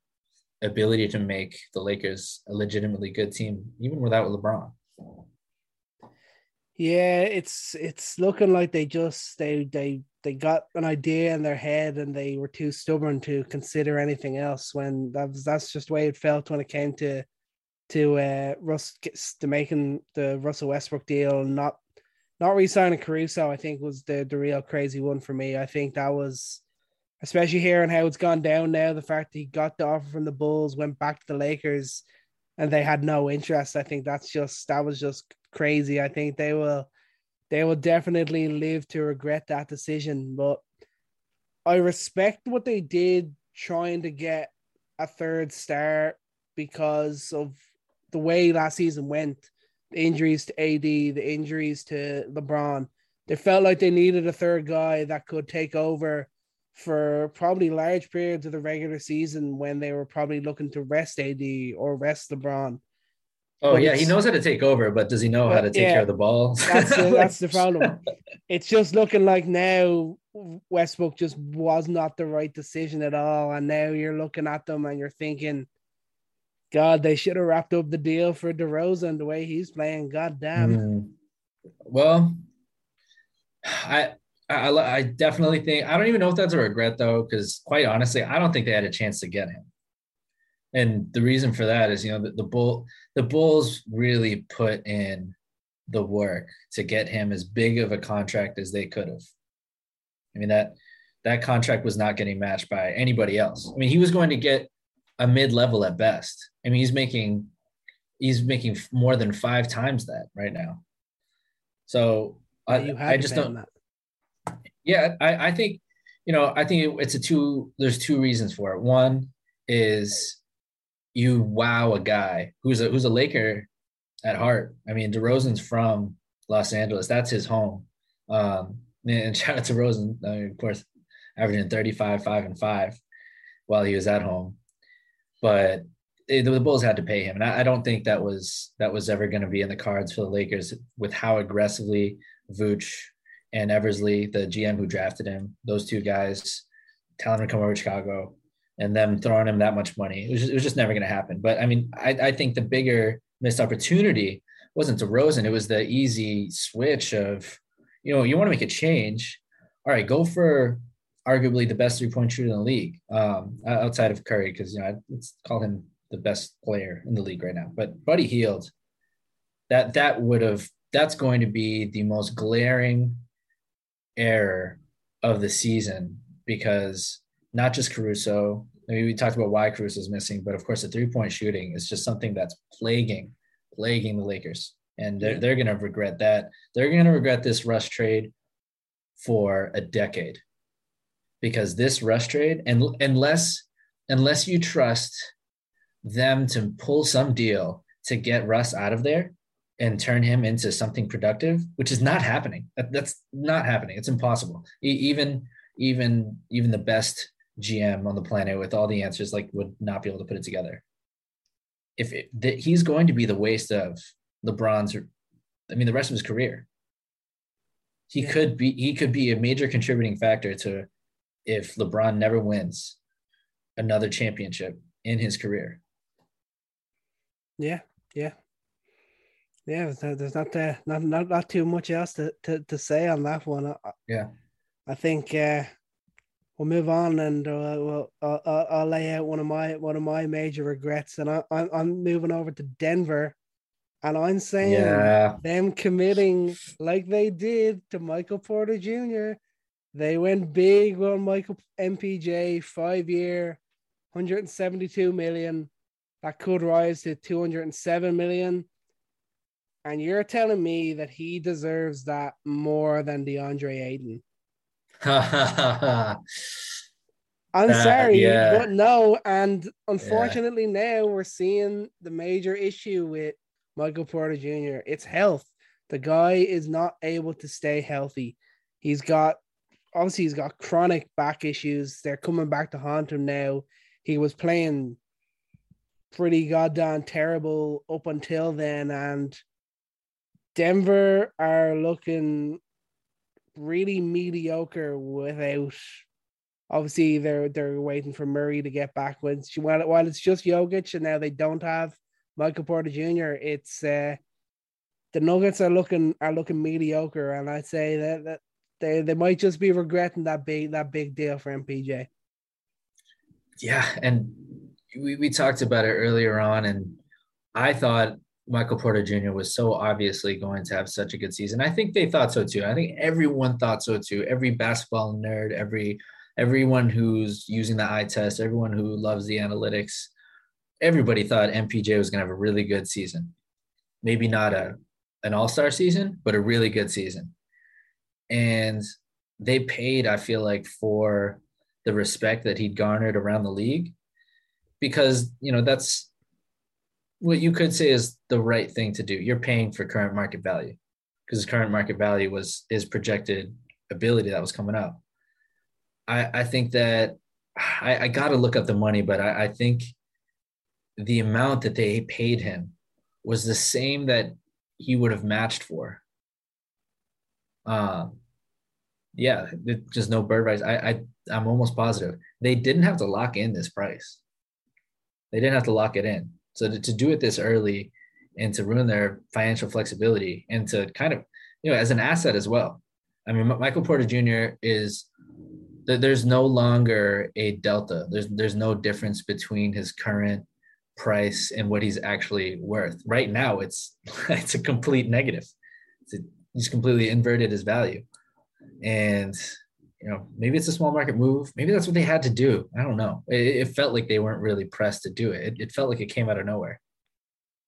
ability to make the Lakers a legitimately good team, even without LeBron. Yeah, it's it's looking like they just they they they got an idea in their head and they were too stubborn to consider anything else. When that's that's just the way it felt when it came to to uh Russ to making the Russell Westbrook deal, not not re-signing Caruso. I think was the the real crazy one for me. I think that was especially hearing how it's gone down now. The fact that he got the offer from the Bulls, went back to the Lakers, and they had no interest. I think that's just that was just crazy. I think they will they will definitely live to regret that decision. But I respect what they did trying to get a third star because of the way last season went. The injuries to AD, the injuries to LeBron. They felt like they needed a third guy that could take over for probably large periods of the regular season when they were probably looking to rest AD or rest LeBron. Oh but yeah, he knows how to take over, but does he know how to take yeah, care of the ball? That's the, that's the [laughs] problem. It's just looking like now Westbrook just was not the right decision at all, and now you're looking at them and you're thinking, God, they should have wrapped up the deal for DeRozan the way he's playing. God damn. Mm. Well, I I, I definitely think I don't even know if that's a regret though, because quite honestly, I don't think they had a chance to get him. And the reason for that is, you know, the, the bull the Bulls really put in the work to get him as big of a contract as they could have. I mean that that contract was not getting matched by anybody else. I mean, he was going to get a mid level at best. I mean, he's making he's making more than five times that right now. So I, I just don't. That. Yeah, I, I think you know I think it's a two. There's two reasons for it. One is you wow a guy who's a who's a Laker at heart. I mean, DeRozan's from Los Angeles. That's his home. Um, and [laughs] shout out to Rosen, I mean, of course, averaging 35, 5, and 5 while he was at home. But it, the Bulls had to pay him. And I, I don't think that was that was ever going to be in the cards for the Lakers with how aggressively Vooch and Eversley, the GM who drafted him, those two guys telling him to come over to Chicago and them throwing him that much money. It was just, it was just never going to happen. But I mean, I, I think the bigger missed opportunity wasn't DeRozan. It was the easy switch of, you know, you want to make a change. All right, go for arguably the best three point shooter in the league um, outside of Curry, because, you know, let's call him the best player in the league right now. But Buddy Hield, that that would have that's going to be the most glaring error of the season because not just Caruso. I mean, we talked about why Caruso is missing, but of course, the three point shooting is just something that's plaguing, plaguing the Lakers, and they're, they're going to regret that. They're going to regret this rush trade for a decade because this rush trade, and unless unless you trust them to pull some deal to get Russ out of there, and turn him into something productive, which is not happening. That, that's not happening. It's impossible. E- even even even the best GM on the planet with all the answers like would not be able to put it together. If it, the, he's going to be the waste of LeBron's, I mean, the rest of his career. He yeah. could be he could be a major contributing factor to if LeBron never wins another championship in his career. Yeah, yeah, yeah, there's not uh, not not not too much else to, to, to say on that one. Yeah, I think uh, we'll move on, and uh, we'll I'll, I'll, lay out one of my one of my major regrets, and I, I'm I'm moving over to Denver, and I'm saying yeah. them committing like they did to Michael Porter Jr. They went big on Michael MPJ, five year, 172 million. That could rise to 207 million and you're telling me that he deserves that more than DeAndre Ayton. [laughs] I'm uh, sorry, yeah. but no. And unfortunately, yeah. now we're seeing the major issue with Michael Porter Jr. It's health. The guy is not able to stay healthy. He's got obviously he's got chronic back issues. They're coming back to haunt him now. He was playing pretty goddamn terrible up until then, and Denver are looking really mediocre without. Obviously, they're they're waiting for Murray to get back. When while, while it's just Jokic, and now they don't have Michael Porter Jr., it's uh, the Nuggets are looking are looking mediocre, and I'd say that, that they they might just be regretting that big that big deal for MPJ. Yeah, and we, we talked about it earlier on, and I thought Michael Porter Jr. was so obviously going to have such a good season. I think they thought so too. I think everyone thought so too. Every basketball nerd, every everyone who's using the eye test, everyone who loves the analytics, everybody thought MPJ was going to have a really good season. Maybe not a an all-star season, but a really good season. And they paid, I feel like, for the respect that he'd garnered around the league because, you know, that's what you could say is the right thing to do. You're paying for current market value because current market value was his projected ability that was coming up. I, I think that I, I got to look up the money, but I, I think the amount that they paid him was the same that he would have matched for. Um, yeah, just no bird rights. I, I I'm almost positive they didn't have to lock in this price. They didn't have to lock it in. So to, to do it this early and to ruin their financial flexibility and to kind of, you know, as an asset as well. I mean, Michael Porter Jr. is there's no longer a delta. There's there's no difference between his current price and what he's actually worth. Right now, it's [laughs] it's a complete negative. A, he's completely inverted his value, and you know maybe it's a small market move. Maybe that's what they had to do. I don't know. It, it felt like they weren't really pressed to do it. it. It felt like it came out of nowhere.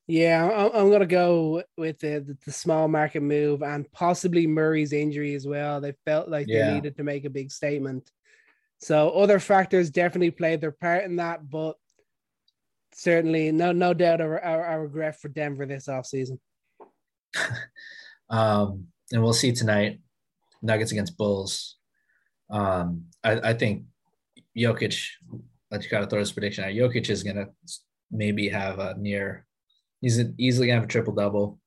Yeah, I'm, I'm gonna go with the, the, the small market move and possibly Murray's injury as well. They felt like yeah. they needed to make a big statement. So other factors definitely played their part in that, but certainly no no doubt our, our, our regret for Denver this offseason. [laughs] um, and we'll see tonight. Nuggets against Bulls. Um, I, I think Jokic. I just got to throw this prediction out. Jokic is gonna maybe have a near he's easily gonna have a triple double,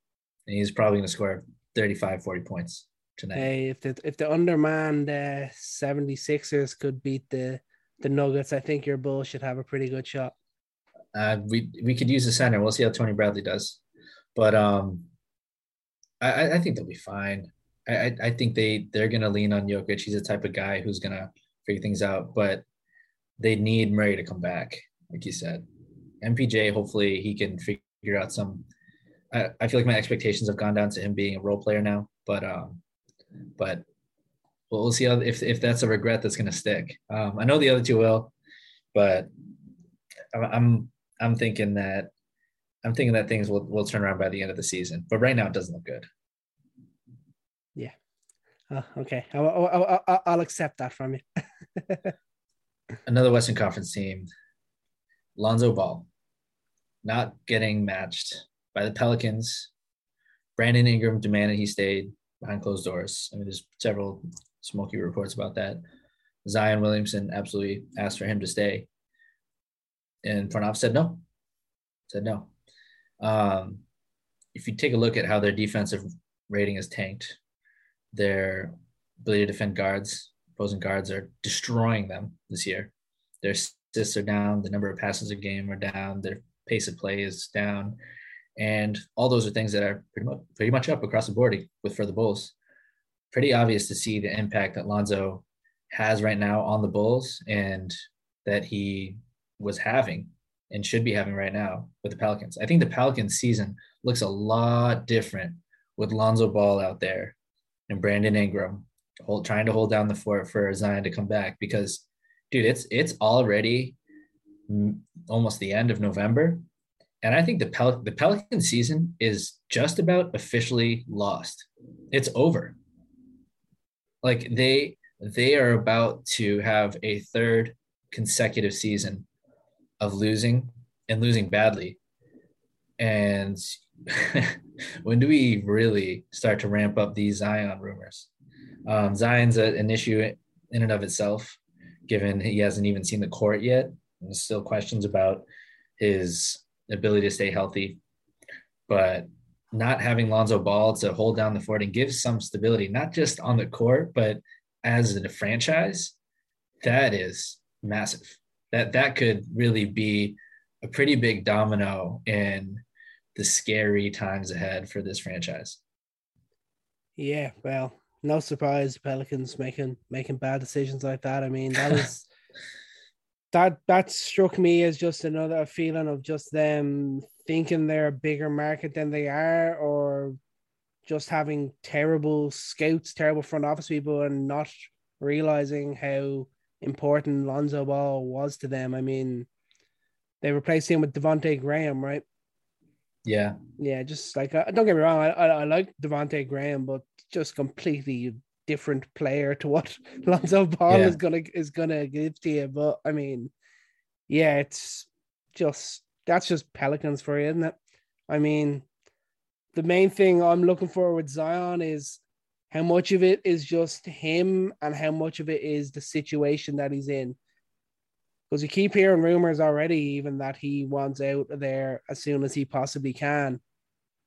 and he's probably gonna score 35, 40 points tonight. Hey, if the if the undermanned uh, 76ers could beat the the Nuggets, I think your Bulls should have a pretty good shot. Uh, we we could use the center. We'll see how Tony Bradley does, but um, I I think they'll be fine. I I think they they're gonna lean on Jokic. He's the type of guy who's gonna figure things out, but they need Murray to come back, like you said. MPJ, hopefully he can figure out some. I, I feel like my expectations have gone down to him being a role player now, but um, but we'll, we'll see how if if that's a regret that's to stick. Um, I know the other two will, but I'm I'm thinking that I'm thinking that things will will turn around by the end of the season. But right now, it doesn't look good. Uh, okay, I'll, I'll, I'll, accept that from you. [laughs] Another Western Conference team, Lonzo Ball not getting matched by the Pelicans. Brandon Ingram demanded he stayed behind closed doors. I mean, there's several smoky reports about that. Zion Williamson absolutely asked for him to stay. And Farnoff said no. Said no. Um, if you take a look at how their defensive rating is tanked, their ability to defend guards, opposing guards are destroying them this year. Their assists are down, the number of passes a game are down, their pace of play is down, and all those are things that are pretty much pretty much up across the board with for the Bulls. Pretty obvious to see the impact that Lonzo has right now on the Bulls, and that he was having and should be having right now with the Pelicans. I think the Pelicans season looks a lot different with Lonzo Ball out there and Brandon Ingram hold, trying to hold down the fort for Zion to come back because dude, it's it's already almost the end of November. And I think the, Pel- the Pelican season is just about officially lost. It's over. Like they they are about to have a third consecutive season of losing and losing badly. And [laughs] when do we really start to ramp up these Zion rumors? Um, Zion's a, an issue in and of itself, given he hasn't even seen the court yet. There's still questions about his ability to stay healthy, but not having Lonzo Ball to hold down the fort and give some stability, not just on the court, but as a franchise, that is massive. That that could really be a pretty big domino in the scary times ahead for this franchise. Yeah, well, no surprise Pelicans making making bad decisions like that. I mean, that was [laughs] that that struck me as just another feeling of just them thinking they're a bigger market than they are, or just having terrible scouts, terrible front office people, and not realizing how important Lonzo Ball was to them. I mean, they replaced him with Devonte Graham, right? Yeah, yeah. Just like uh, don't get me wrong, I I, I like Devonte Graham, but just completely different player to what [laughs] Lonzo Ball yeah. is gonna is gonna give to you. But I mean, yeah, it's just that's just Pelicans for you, isn't it? I mean, the main thing I'm looking for with Zion is how much of it is just him and how much of it is the situation that he's in. Because we keep hearing rumors already, even that he wants out of there as soon as he possibly can.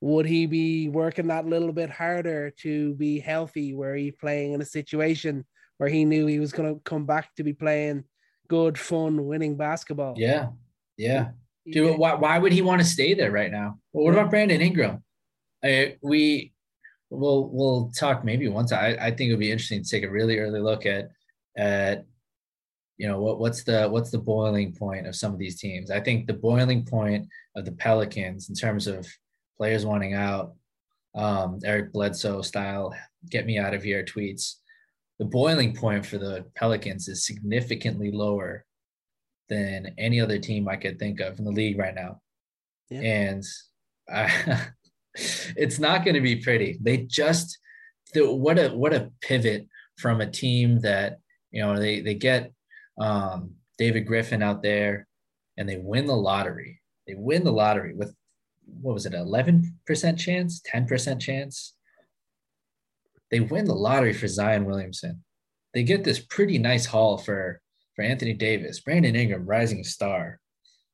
Would he be working that little bit harder to be healthy, where he's playing in a situation where he knew he was going to come back to be playing good, fun, winning basketball? Yeah, yeah. Dude, why, why would he want to stay there right now? Well, what about Brandon Ingram? I, we we'll we'll talk maybe once. I, I think it would be interesting to take a really early look at at you know what what's the what's the boiling point of some of these teams. I think the boiling point of the Pelicans in terms of players wanting out, um, Eric Bledsoe style, get me out of here tweets. The boiling point for the Pelicans is significantly lower than any other team I could think of in the league right now. Yeah. And I, [laughs] it's not going to be pretty. They just the, what a what a pivot from a team that you know they they get um, David Griffin out there and they win the lottery. They win the lottery with what was it, eleven percent chance, ten percent chance. They win the lottery for Zion Williamson. They get this pretty nice haul for for Anthony Davis, Brandon Ingram, rising star,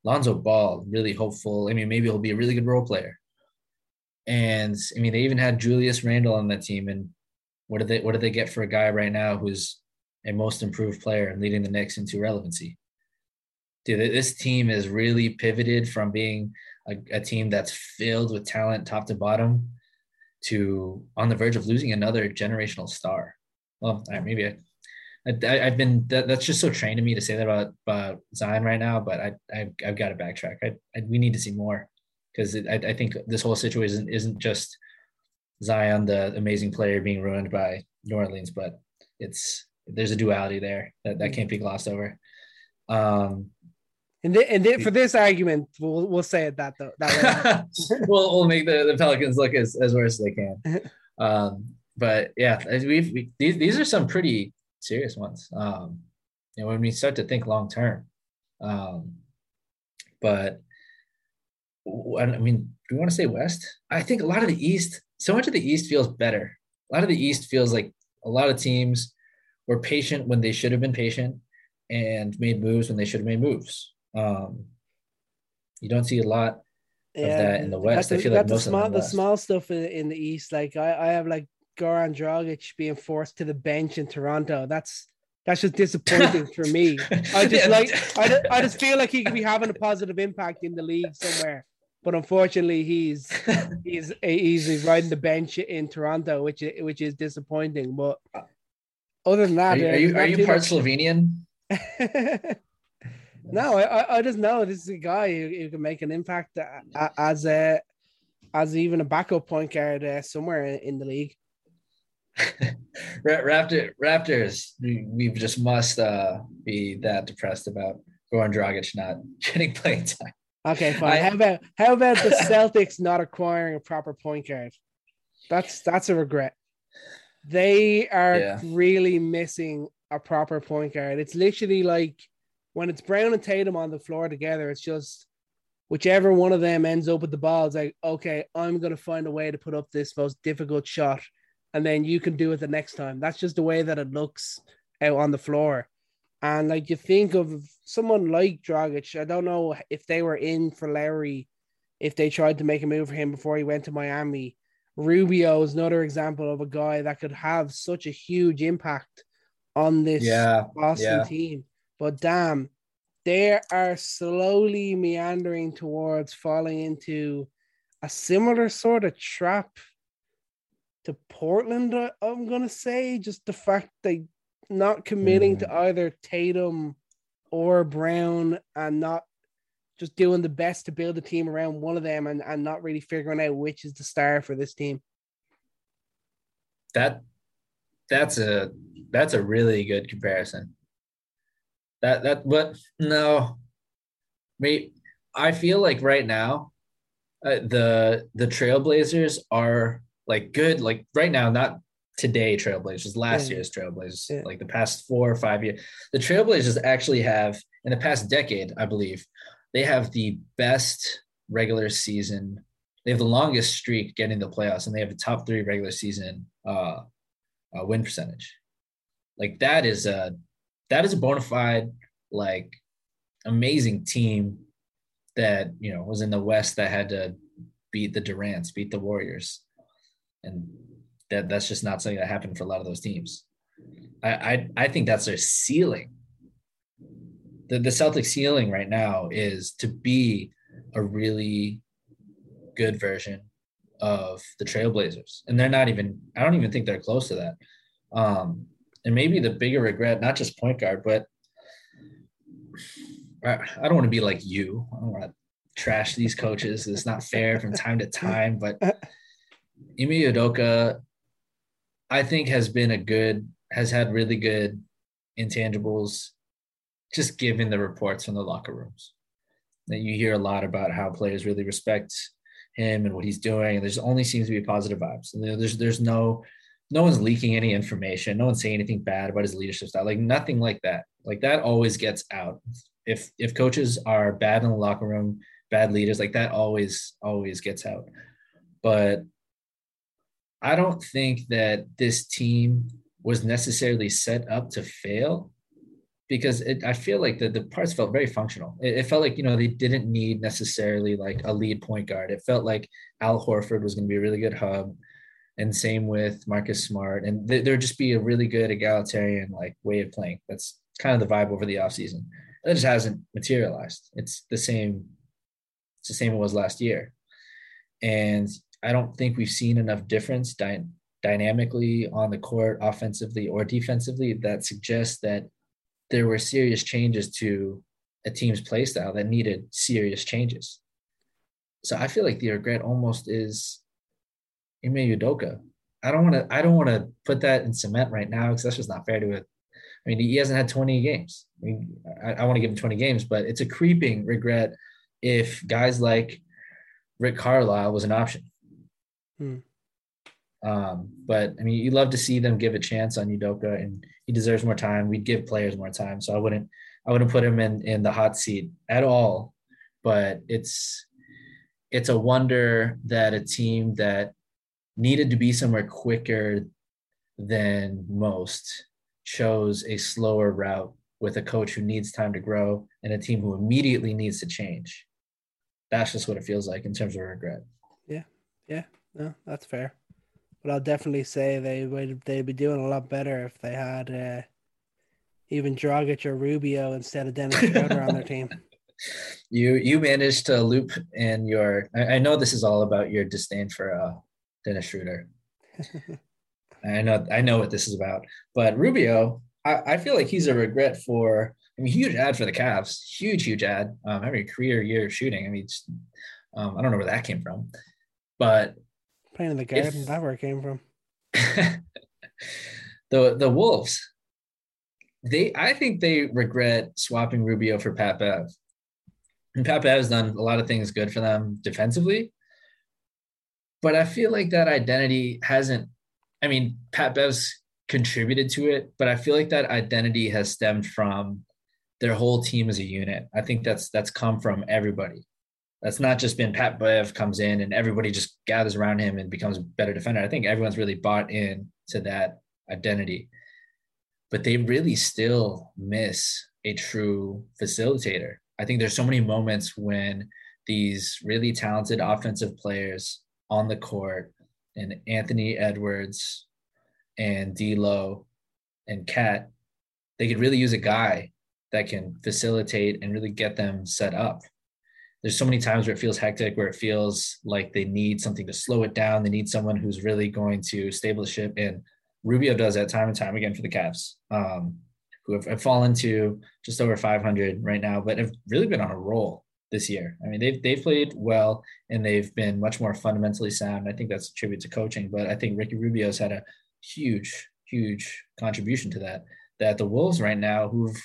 Lonzo Ball, really hopeful. I mean, maybe he'll be a really good role player. And I mean, they even had Julius Randle on that team. And what did they what did they get for a guy right now who's a most improved player and leading the Knicks into relevancy? Dude, this team is really pivoted from being a, a team that's filled with talent top to bottom to on the verge of losing another generational star. Well, maybe I, I, have been that, that's just so trained to me to say that about about Zion right now, but I, I I've, got to backtrack. I, I we need to see more because I, I think this whole situation isn't just Zion, the amazing player, being ruined by New Orleans, but it's there's a duality there that, that can't be glossed over. Um, and then, and then for this argument, we'll we'll say it that though. That [laughs] we'll we'll make the, the Pelicans look as, as worse as they can. [laughs] Um, but yeah, we've we, these these are some pretty serious ones. Um, you know, when we start to think long term. Um, but I mean, do we want to say West? I think a lot of the East, so much of the East feels better. A lot of the East feels like a lot of teams were patient when they should have been patient and made moves when they should have made moves. Um, you don't see a lot of yeah, that in the West. The, I feel like most the small, of the, the small stuff in the East. Like I, I have like Goran Dragic being forced to the bench in Toronto. That's that's just disappointing for me. [laughs] I just like I, I just feel like he could be having a positive impact in the league somewhere but unfortunately he's [laughs] he's he's riding the bench in Toronto, which which is disappointing. But other than that, are you are you, are you part Slovenian? [laughs] no, I I just know this is a guy who, who can make an impact as a as even a backup point guard uh, somewhere in the league. [laughs] Raptor Raptors, we, we just must uh, be that depressed about Goran Dragic not [laughs] getting playing time. Okay, fine. I, how about how about the Celtics not acquiring a proper point guard? That's that's a regret. They are yeah. really missing a proper point guard. It's literally like when it's Brown and Tatum on the floor together, it's just whichever one of them ends up with the ball, it's like, okay, I'm gonna find a way to put up this most difficult shot, and then you can do it the next time. That's just the way that it looks out on the floor. And like you think of someone like Dragic, I don't know if they were in for Lowry, if they tried to make a move for him before he went to Miami. Rubio is another example of a guy that could have such a huge impact on this yeah, Boston yeah. team. But damn, they are slowly meandering towards falling into a similar sort of trap to Portland. I'm gonna say just the fact they not committing mm. to either Tatum or Brown and not just doing the best to build a team around one of them and, and not really figuring out which is the star for this team. That that's a that's a really good comparison. That that but no, me I feel like right now uh, the the Trailblazers are like good like right now not today Trailblazers, last yeah. year's Trailblazers, yeah. like the past four or five years. The Trailblazers actually have, in the past decade, I believe, they have the best regular season. They have the longest streak getting the playoffs, and they have the top three regular season uh, uh, win percentage. Like that is a that is a bona fide like amazing team that you know was in the West that had to beat the Durants, beat the Warriors, and that that's just not something that happened for a lot of those teams. I I, I think that's their ceiling. The the Celtics ceiling right now is to be a really good version of the Trailblazers, and they're not even. I don't even think they're close to that. Um, and maybe the bigger regret, not just point guard, but I, I don't want to be like you. I don't want to trash these coaches. It's not fair from time to time, but Ime Udoka, I think has been a good, has had really good intangibles, just given the reports from the locker rooms. That you hear a lot about how players really respect him and what he's doing. And there's only seems to be positive vibes. And there's there's no no one's leaking any information. No one's saying anything bad about his leadership style. Like nothing like that. Like that always gets out. If if coaches are bad in the locker room, bad leaders, like that always always gets out. But I don't think that this team was necessarily set up to fail because it, I feel like the, the parts felt very functional. It, it, felt like, you know, they didn't need necessarily like a lead point guard. It felt like Al Horford was going to be a really good hub. And same with Marcus Smart. And th- there'd just be a really good egalitarian like way of playing. That's kind of the vibe over the offseason. It just hasn't materialized. It's the same. It's the same it was last year. And I don't think we've seen enough difference dy- dynamically on the court, offensively or defensively, that suggests that there were serious changes to a team's play style that needed serious changes. So I feel like the regret almost is Ime Udoka. I don't want to. I don't want to put that in cement right now because that's just not fair to it. I mean, he hasn't had 20 games. I mean, I, I want to give him 20 games, but it's a creeping regret if guys like Rick Carlisle was an option. Hmm. Um, but I mean, you love to see them give a chance on Udoka, and he deserves more time. We'd give players more time, so I wouldn't, I wouldn't put him in in the hot seat at all. But it's, it's a wonder that a team that needed to be somewhere quicker than most chose a slower route with a coach who needs time to grow and a team who immediately needs to change. That's just what it feels like in terms of regret. Yeah, yeah, no, that's fair but I'll definitely say they would they'd be doing a lot better if they had uh, even Dragic or Rubio instead of Dennis Schroeder on their team. [laughs] You you managed to loop in your. I, I know this is all about your disdain for uh, Dennis Schroeder. [laughs] I know I know what this is about, but Rubio, I, I feel like he's a regret for. I mean, huge add for the Cavs, huge huge add. Um, a career year shooting. I mean, um, I don't know where that came from, but Playing in the garden, if, that where it came from. [laughs] the the Wolves, they I think they regret swapping Rubio for Pat Bev. And Pat Bev has done a lot of things good for them defensively. But I feel like that identity hasn't, I mean, Pat Bev's contributed to it, but I feel like that identity has stemmed from their whole team as a unit. I think that's that's come from everybody. That's not just been Pat Bev comes in and everybody just gathers around him and becomes a better defender. I think everyone's really bought in to that identity, but they really still miss a true facilitator. I think there's so many moments when these really talented offensive players on the court and Anthony Edwards and D'Lo and KAT, they could really use a guy that can facilitate and really get them set up there's so many times where it feels hectic, where it feels like they need something to slow it down. They need someone who's really going to stable the ship. And Rubio does that time and time again for the Cavs, um, who have, have, fallen to just over 500 right now, but have really been on a roll this year. I mean, they've they've played well and they've been much more fundamentally sound. I think that's a tribute to coaching, but I think Ricky Rubio's had a huge, huge contribution to that. That the Wolves right now, who've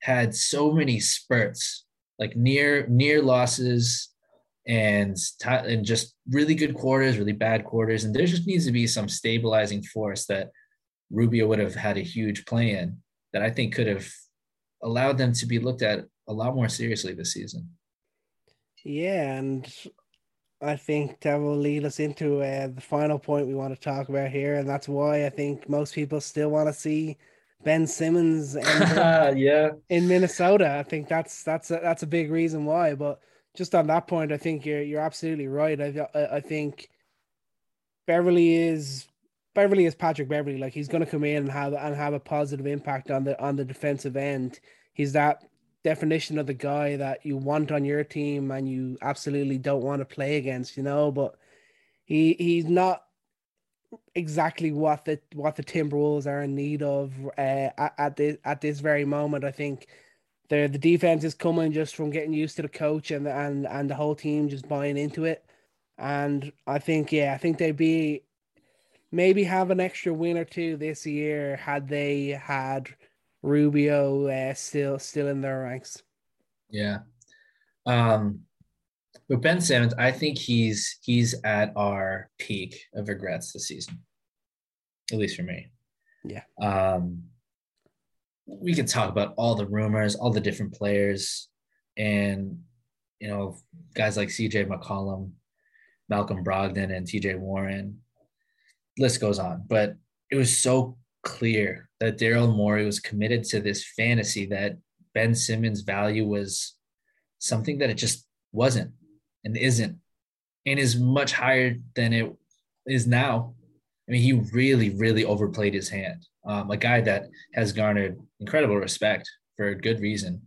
had so many spurts like near near losses and and just really good quarters, really bad quarters, and there just needs to be some stabilizing force that Rubio would have had a huge play in that I think could have allowed them to be looked at a lot more seriously this season. Yeah, and I think that will lead us into uh, the final point we want to talk about here, and that's why I think most people still want to see Ben Simmons [laughs] uh, yeah in Minnesota. I think that's that's a, that's a big reason why. But just on that point, I think you're you're absolutely right. I I, I think Beverley is Beverley is Patrick Beverley. Like he's going to come in and have and have a positive impact on the on the defensive end. He's that definition of the guy that you want on your team and you absolutely don't want to play against, you know. But he he's not exactly what the what the Timberwolves are in need of uh, at, at this at this very moment. I think the the defense is coming just from getting used to the coach and and and the whole team just buying into it. And I think yeah, I think they'd be maybe have an extra win or two this year had they had Rubio uh, still still in their ranks. Yeah. Um with Ben Simmons, I think he's he's at our peak of regrets this season. At least for me. Yeah. Um we can talk about all the rumors, all the different players, and you know, guys like CJ McCollum, Malcolm Brogdon, and TJ Warren. List goes on. But it was so clear that Daryl Morey was committed to this fantasy that Ben Simmons' value was something that it just wasn't and isn't, and is much higher than it is now. I mean, he really, really overplayed his hand. Um, a guy that has garnered incredible respect for a good reason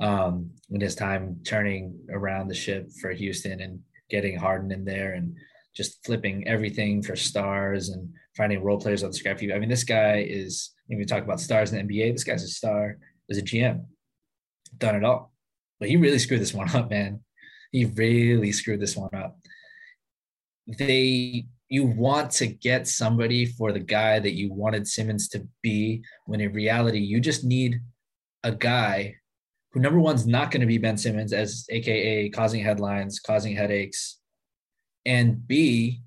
um, in his time turning around the ship for Houston and getting Harden in there and just flipping everything for stars and finding role players on the scrap heap. I mean, this guy is, when we talk about stars in the NBA, this guy's a star as a GM, done it all. But he really screwed this one up, man. He really screwed this one up. They, you want to get somebody for the guy that you wanted Simmons to be, when in reality, you just need a guy who, number one's not going to be Ben Simmons, as AKA causing headlines, causing headaches, and B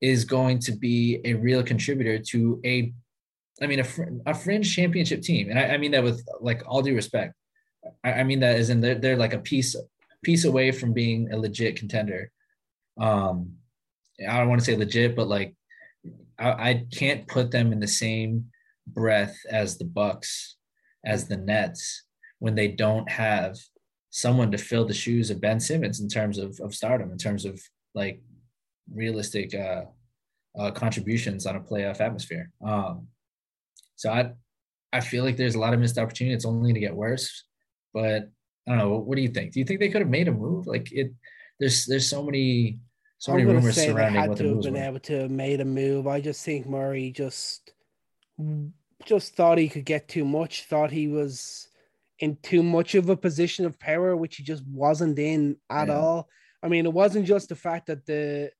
is going to be a real contributor to a, I mean, a, fr- a fringe championship team. And I, I, mean that with like all due respect. I, I mean that as in they're, they're like a piece, piece away from being a legit contender. Um, I don't want to say legit, but like I, I can't put them in the same breath as the Bucks, as the Nets, when they don't have someone to fill the shoes of Ben Simmons in terms of, of stardom, in terms of like realistic uh, uh, contributions on a playoff atmosphere. Um, so I I feel like there's a lot of missed opportunity. It's only to get worse. But I don't know. What do you think? Do you think they could have made a move? Like it, there's there's so many so many rumors surrounding what the moves been were. able to have made a move. I just think Morey just just thought he could get too much. Thought he was in too much of a position of power, which he just wasn't in at yeah. all. I mean, it wasn't just the fact that the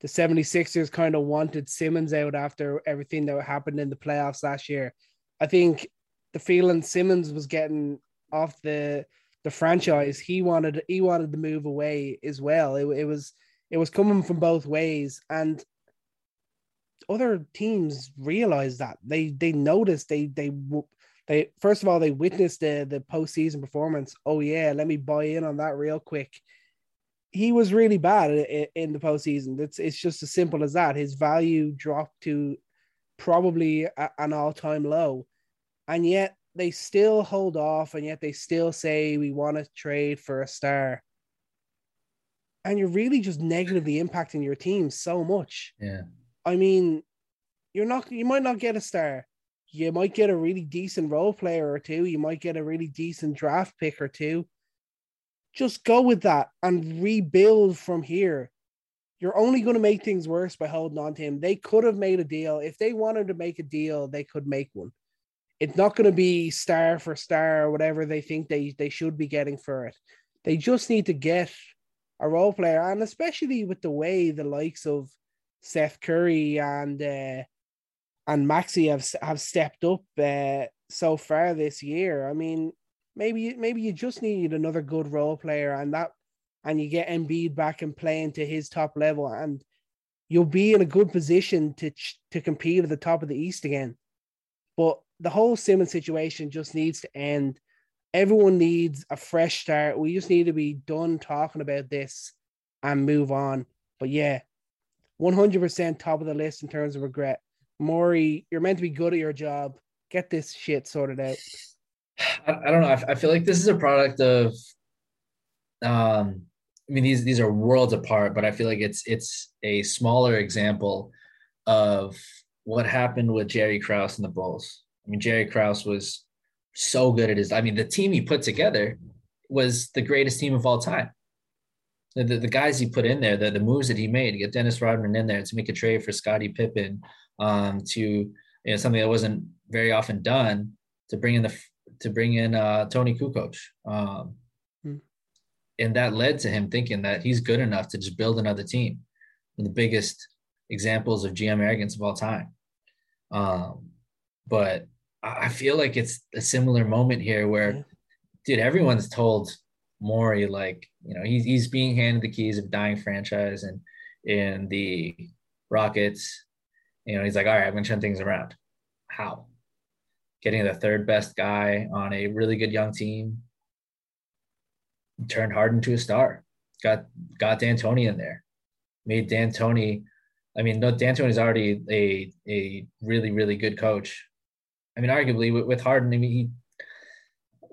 the 76ers kind of wanted Simmons out after everything that happened in the playoffs last year. I think the feeling Simmons was getting off the the franchise, he wanted he wanted to move away as well. It, it was it was coming from both ways, and other teams realized that they they noticed they they they first of all they witnessed the the postseason performance. Oh yeah, let me buy in on that real quick he was really bad in, in the postseason. It's it's just as simple as that. His value dropped to probably a, an all time low, and yet they still hold off, and yet they still say we want to trade for a star. And you're really just negatively impacting your team so much. Yeah. I mean, you're not. You might not get a star. You might get a really decent role player or two. You might get a really decent draft pick or two just go with that and rebuild from here. You're only going to make things worse by holding on to him. They could have made a deal. If they wanted to make a deal, they could make one. It's not going to be star for star or whatever they think they, they should be getting for it. They just need to get a role player, and especially with the way the likes of Seth Curry and uh, and Maxey have have stepped up uh, so far this year. I mean, maybe maybe you just need another good role player and that and you get Embiid back and playing to his top level and you'll be in a good position to to compete at the top of the East again. But the whole Simmons situation just needs to end. Everyone needs a fresh start. We just need to be done talking about this and move on. But yeah, 100% top of the list in terms of regret. Morey, you're meant to be good at your job. Get this shit sorted out. I, don't know. I, I feel like this is a product of, um, I mean these these are worlds apart, but I feel like it's it's a smaller example of what happened with Jerry Krause and the Bulls. I mean, Jerry Krause was so good at his. I mean, the team he put together was the greatest team of all time. The, the, the guys he put in there, the, the moves that he made to get Dennis Rodman in there to make a trade for Scottie Pippen, um, to you know something that wasn't very often done to bring in the to bring in uh, Toni Kukoc. Um, hmm. And that led to him thinking that he's good enough to just build another team. And the biggest examples of GM arrogance of all time. Um, but I feel like it's a similar moment here where, yeah. dude, everyone's told Morey like, you know, he's he's being handed the keys of dying franchise and in the Rockets, you know, he's like, all right, I'm gonna turn things around. How? Getting the third best guy on a really good young team, turned Harden to a star. Got got D'Antoni in there, made D'Antoni I mean, D'Antoni is already a a really really good coach. I mean, arguably with, with Harden, I mean, he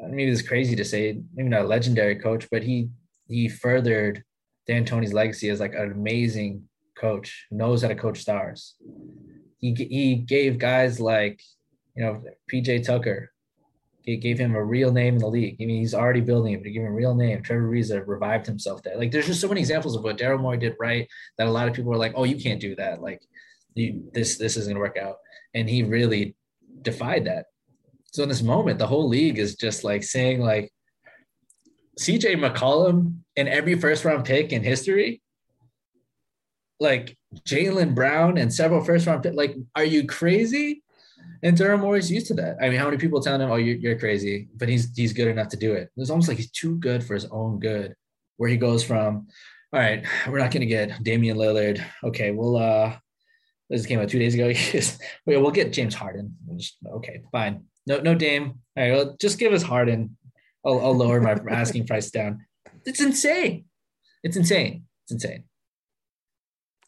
maybe it's crazy to say, maybe not a legendary coach, but he he furthered D'Antoni's legacy as like an amazing coach, knows how to coach stars. He he gave guys like you know PJ Tucker, he gave him a real name in the league. I mean, he's already building it, but gave him a real name. Trevor Ariza revived himself there. Like, there's just so many examples of what Daryl Morey did right that a lot of people were like, "Oh, you can't do that. Like, you, this this isn't gonna work out." And he really defied that. So in this moment, the whole league is just like saying, like, CJ McCollum and every first round pick in history, like Jaylen Brown and several first round pick, like, are you crazy? And Daryl Morey's used to that. I mean, how many people telling him, "Oh, you're, you're crazy," but he's he's good enough to do it. It's almost like he's too good for his own good. Where he goes from, "All right, we're not going to get Damian Lillard. Okay, we'll uh, this came out two days ago. [laughs] we'll get James Harden. We'll just, okay, fine. No, no Dame. All right, well, just give us Harden. I'll, I'll lower my [laughs] asking price down. It's insane. It's insane. It's insane.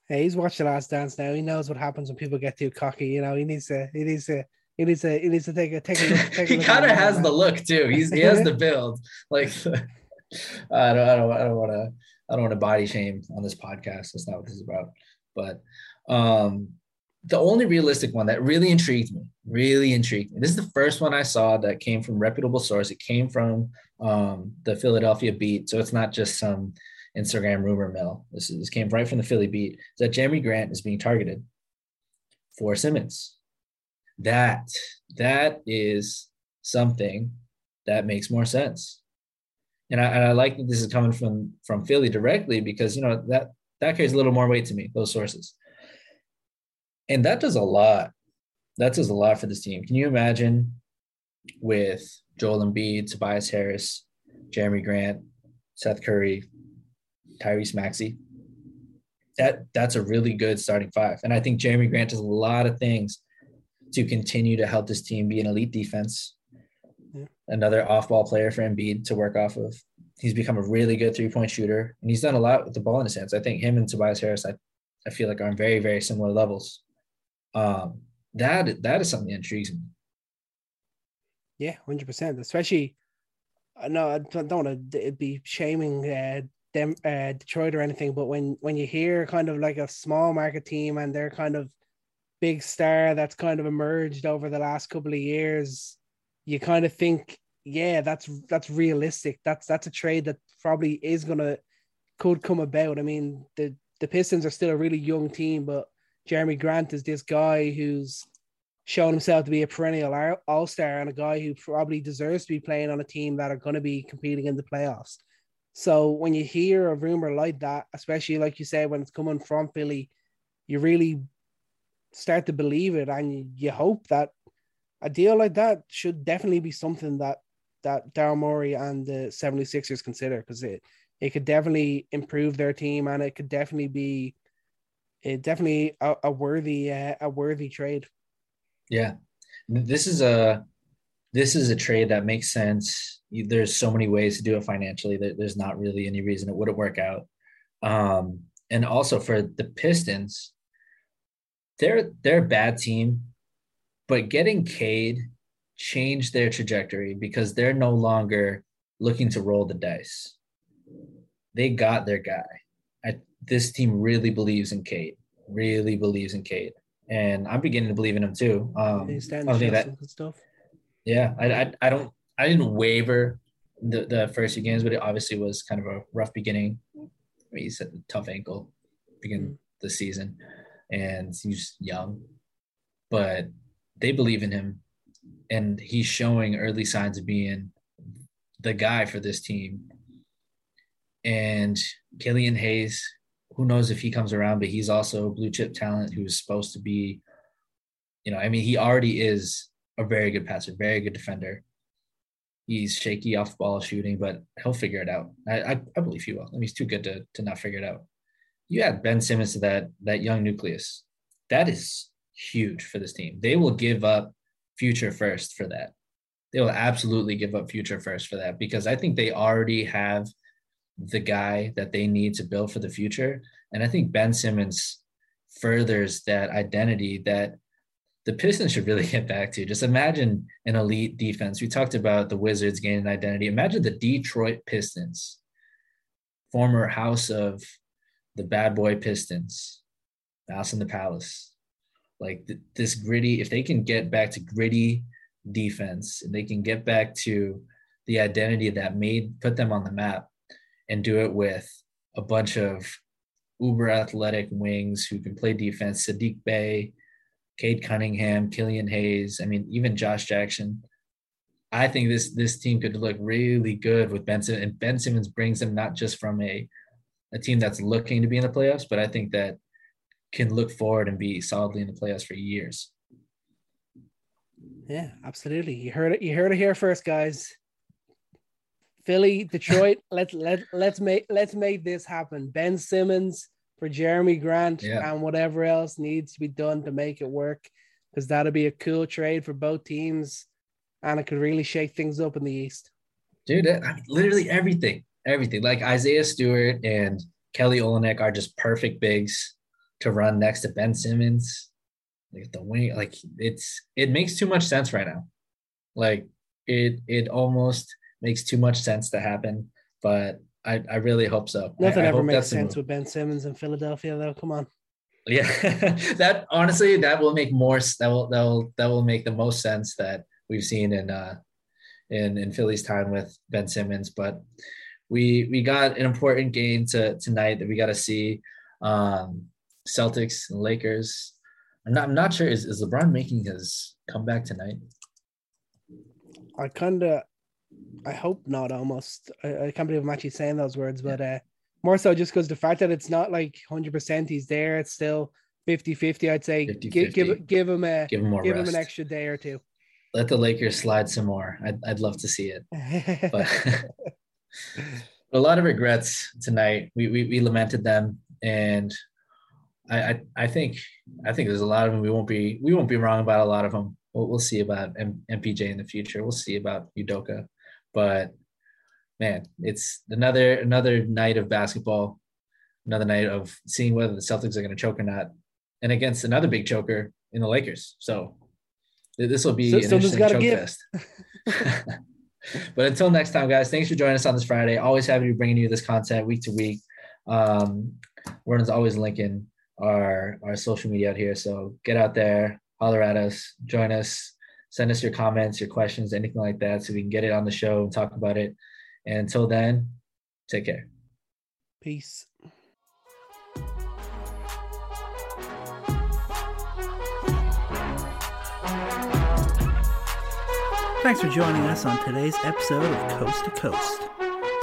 Hey, he's watched the last dance now. He knows what happens when people get too cocky. You know, he needs to he needs to he needs to he needs to take a take a look. Take he kind of has the look too. He's he has the [laughs] build. Like I don't I don't I don't want to I don't want to body shame on this podcast. That's not what this is about. But um the only realistic one that really intrigued me, really intrigued me. This is the first one I saw that came from reputable source. It came from um, the Philadelphia Beat, so it's not just some Instagram rumor mill. This, is, this came right from the Philly beat. That Jerami Grant is being targeted for Simmons. That that is something that makes more sense. And I, and I like that this is coming from from Philly directly because you know that that carries a little more weight to me. Those sources, and that does a lot. That does a lot for this team. Can you imagine with Joel Embiid, Tobias Harris, Jerami Grant, Seth Curry, Tyrese Maxey. That that's a really good starting five. And I think Jerami Grant does a lot of things to continue to help this team be an elite defense. Yeah. Another off-ball player for Embiid to work off of. He's become a really good three-point shooter, and he's done a lot with the ball in his hands. I think him and Tobias Harris, I, I feel like are on very, very similar levels. Um, that that is something that intrigues me. Yeah, hundred percent. Especially, no, I don't want to be shaming uh, them uh, Detroit or anything, but when when you hear kind of like a small market team and they're kind of big star that's kind of emerged over the last couple of years, you kind of think, yeah, that's that's realistic. That's that's a trade that probably is gonna could come about. I mean, the the Pistons are still a really young team, but Jerami Grant is this guy who's shown himself to be a perennial all star and a guy who probably deserves to be playing on a team that are going to be competing in the playoffs. So when you hear a rumor like that, especially like you said, when it's coming from Philly, you really start to believe it and you hope that a deal like that should definitely be something that that Daryl Morey and the 76ers consider because it it could definitely improve their team and it could definitely be it definitely a, a worthy uh, a worthy trade. Yeah. This is a this is a trade that makes sense. There's so many ways to do it financially that there's not really any reason it wouldn't work out. Um, and also for the Pistons, they're they're a bad team, but getting Cade changed their trajectory because they're no longer looking to roll the dice. They got their guy. I, this team really believes in Cade, Really believes in Cade. and I'm beginning to believe in him too. Um, I don't think that stuff. Yeah, I, I I don't I didn't waver the the first few games, but it obviously was kind of a rough beginning. I mean, he's a tough ankle begin mm-hmm. the season, and he's young, but they believe in him, and he's showing early signs of being the guy for this team. And Killian Hayes, who knows if he comes around, but he's also a blue chip talent who's supposed to be, you know, I mean, he already is a very good passer, very good defender. He's shaky off ball shooting, but he'll figure it out. I, I, I believe he will. I mean, he's too good to, to not figure it out. You add Ben Simmons to that that young nucleus. That is huge for this team. They will give up future first for that. They will absolutely give up future first for that because I think they already have the guy that they need to build for the future. And I think Ben Simmons furthers that identity that the Pistons should really [laughs] get back to. Just imagine an elite defense. We talked about the Wizards gaining identity. Imagine the Detroit Pistons, former house of the bad boy Pistons, House in the Palace. Like th- this gritty, if they can get back to gritty defense and they can get back to the identity that made put them on the map and do it with a bunch of uber athletic wings who can play defense, Saddiq Bey, Cade Cunningham, Killian Hayes, I mean, even Josh Jackson. I think this this team could look really good with Benson and Ben Simmons brings them not just from a a team that's looking to be in the playoffs, but I think that can look forward and be solidly in the playoffs for years. Yeah, absolutely. You heard it. You heard it here first, guys. Philly, [laughs] Detroit. let's let let's make let's make this happen. Ben Simmons for Jerami Grant yeah. and whatever else needs to be done to make it work, because that'll be a cool trade for both teams, and it could really shake things up in the East. Dude, I mean, literally everything, everything. Like Isaiah Stewart and Kelly Olynyk are just perfect bigs to run next to Ben Simmons. Like the wing, like it's it makes too much sense right now. Like it it almost makes too much sense to happen, but I, I really hope so. Nothing I, I ever makes sense with Ben Simmons in Philadelphia, though. Come on. Yeah, [laughs] that honestly, that will make more. That will that will that will make the most sense that we've seen in uh in in Philly's time with Ben Simmons. But we we got an important game to tonight that we got to see. Um, Celtics and Lakers. I'm not I'm not sure is, is LeBron making his comeback tonight? I kind of I hope not almost. I, I, can't believe I'm actually saying those words, but uh more so just because the fact that it's not like 100% he's there, it's still 50 50. I'd say 50, give, give, give him a give him, more give him an extra day or two. Let the Lakers slide some more. I'd, I'd love to see it. [laughs] But [laughs] a lot of regrets tonight. We, we, we lamented them and I, I, I think I think there's a lot of them. We won't be we won't be wrong about a lot of them. We'll, we'll see about M- MPJ in the future. We'll see about Udoka, but man, it's another another night of basketball, another night of seeing whether the Celtics are going to choke or not, and against another big choker in the Lakers. So this will be so, an interesting choke give. fest. [laughs] but until next time, guys, thanks for joining us on this Friday. Always happy to be bringing you this content week to week. Um, Vernon's always linking our our social media out here. So get out there, holler at us, join us, send us your comments, your questions, anything like that, so we can get it on the show and talk about it. And until then, take care. Peace. Thanks for joining us on today's episode of Coast to Coast.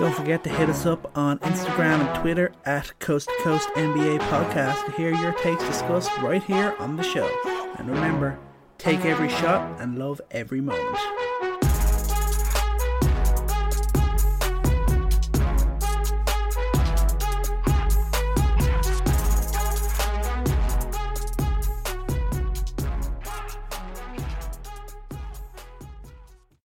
Don't forget to hit us up on Instagram and Twitter at Coast to Coast NBA Podcast to hear your takes discussed right here on the show. And remember, take every shot and love every moment.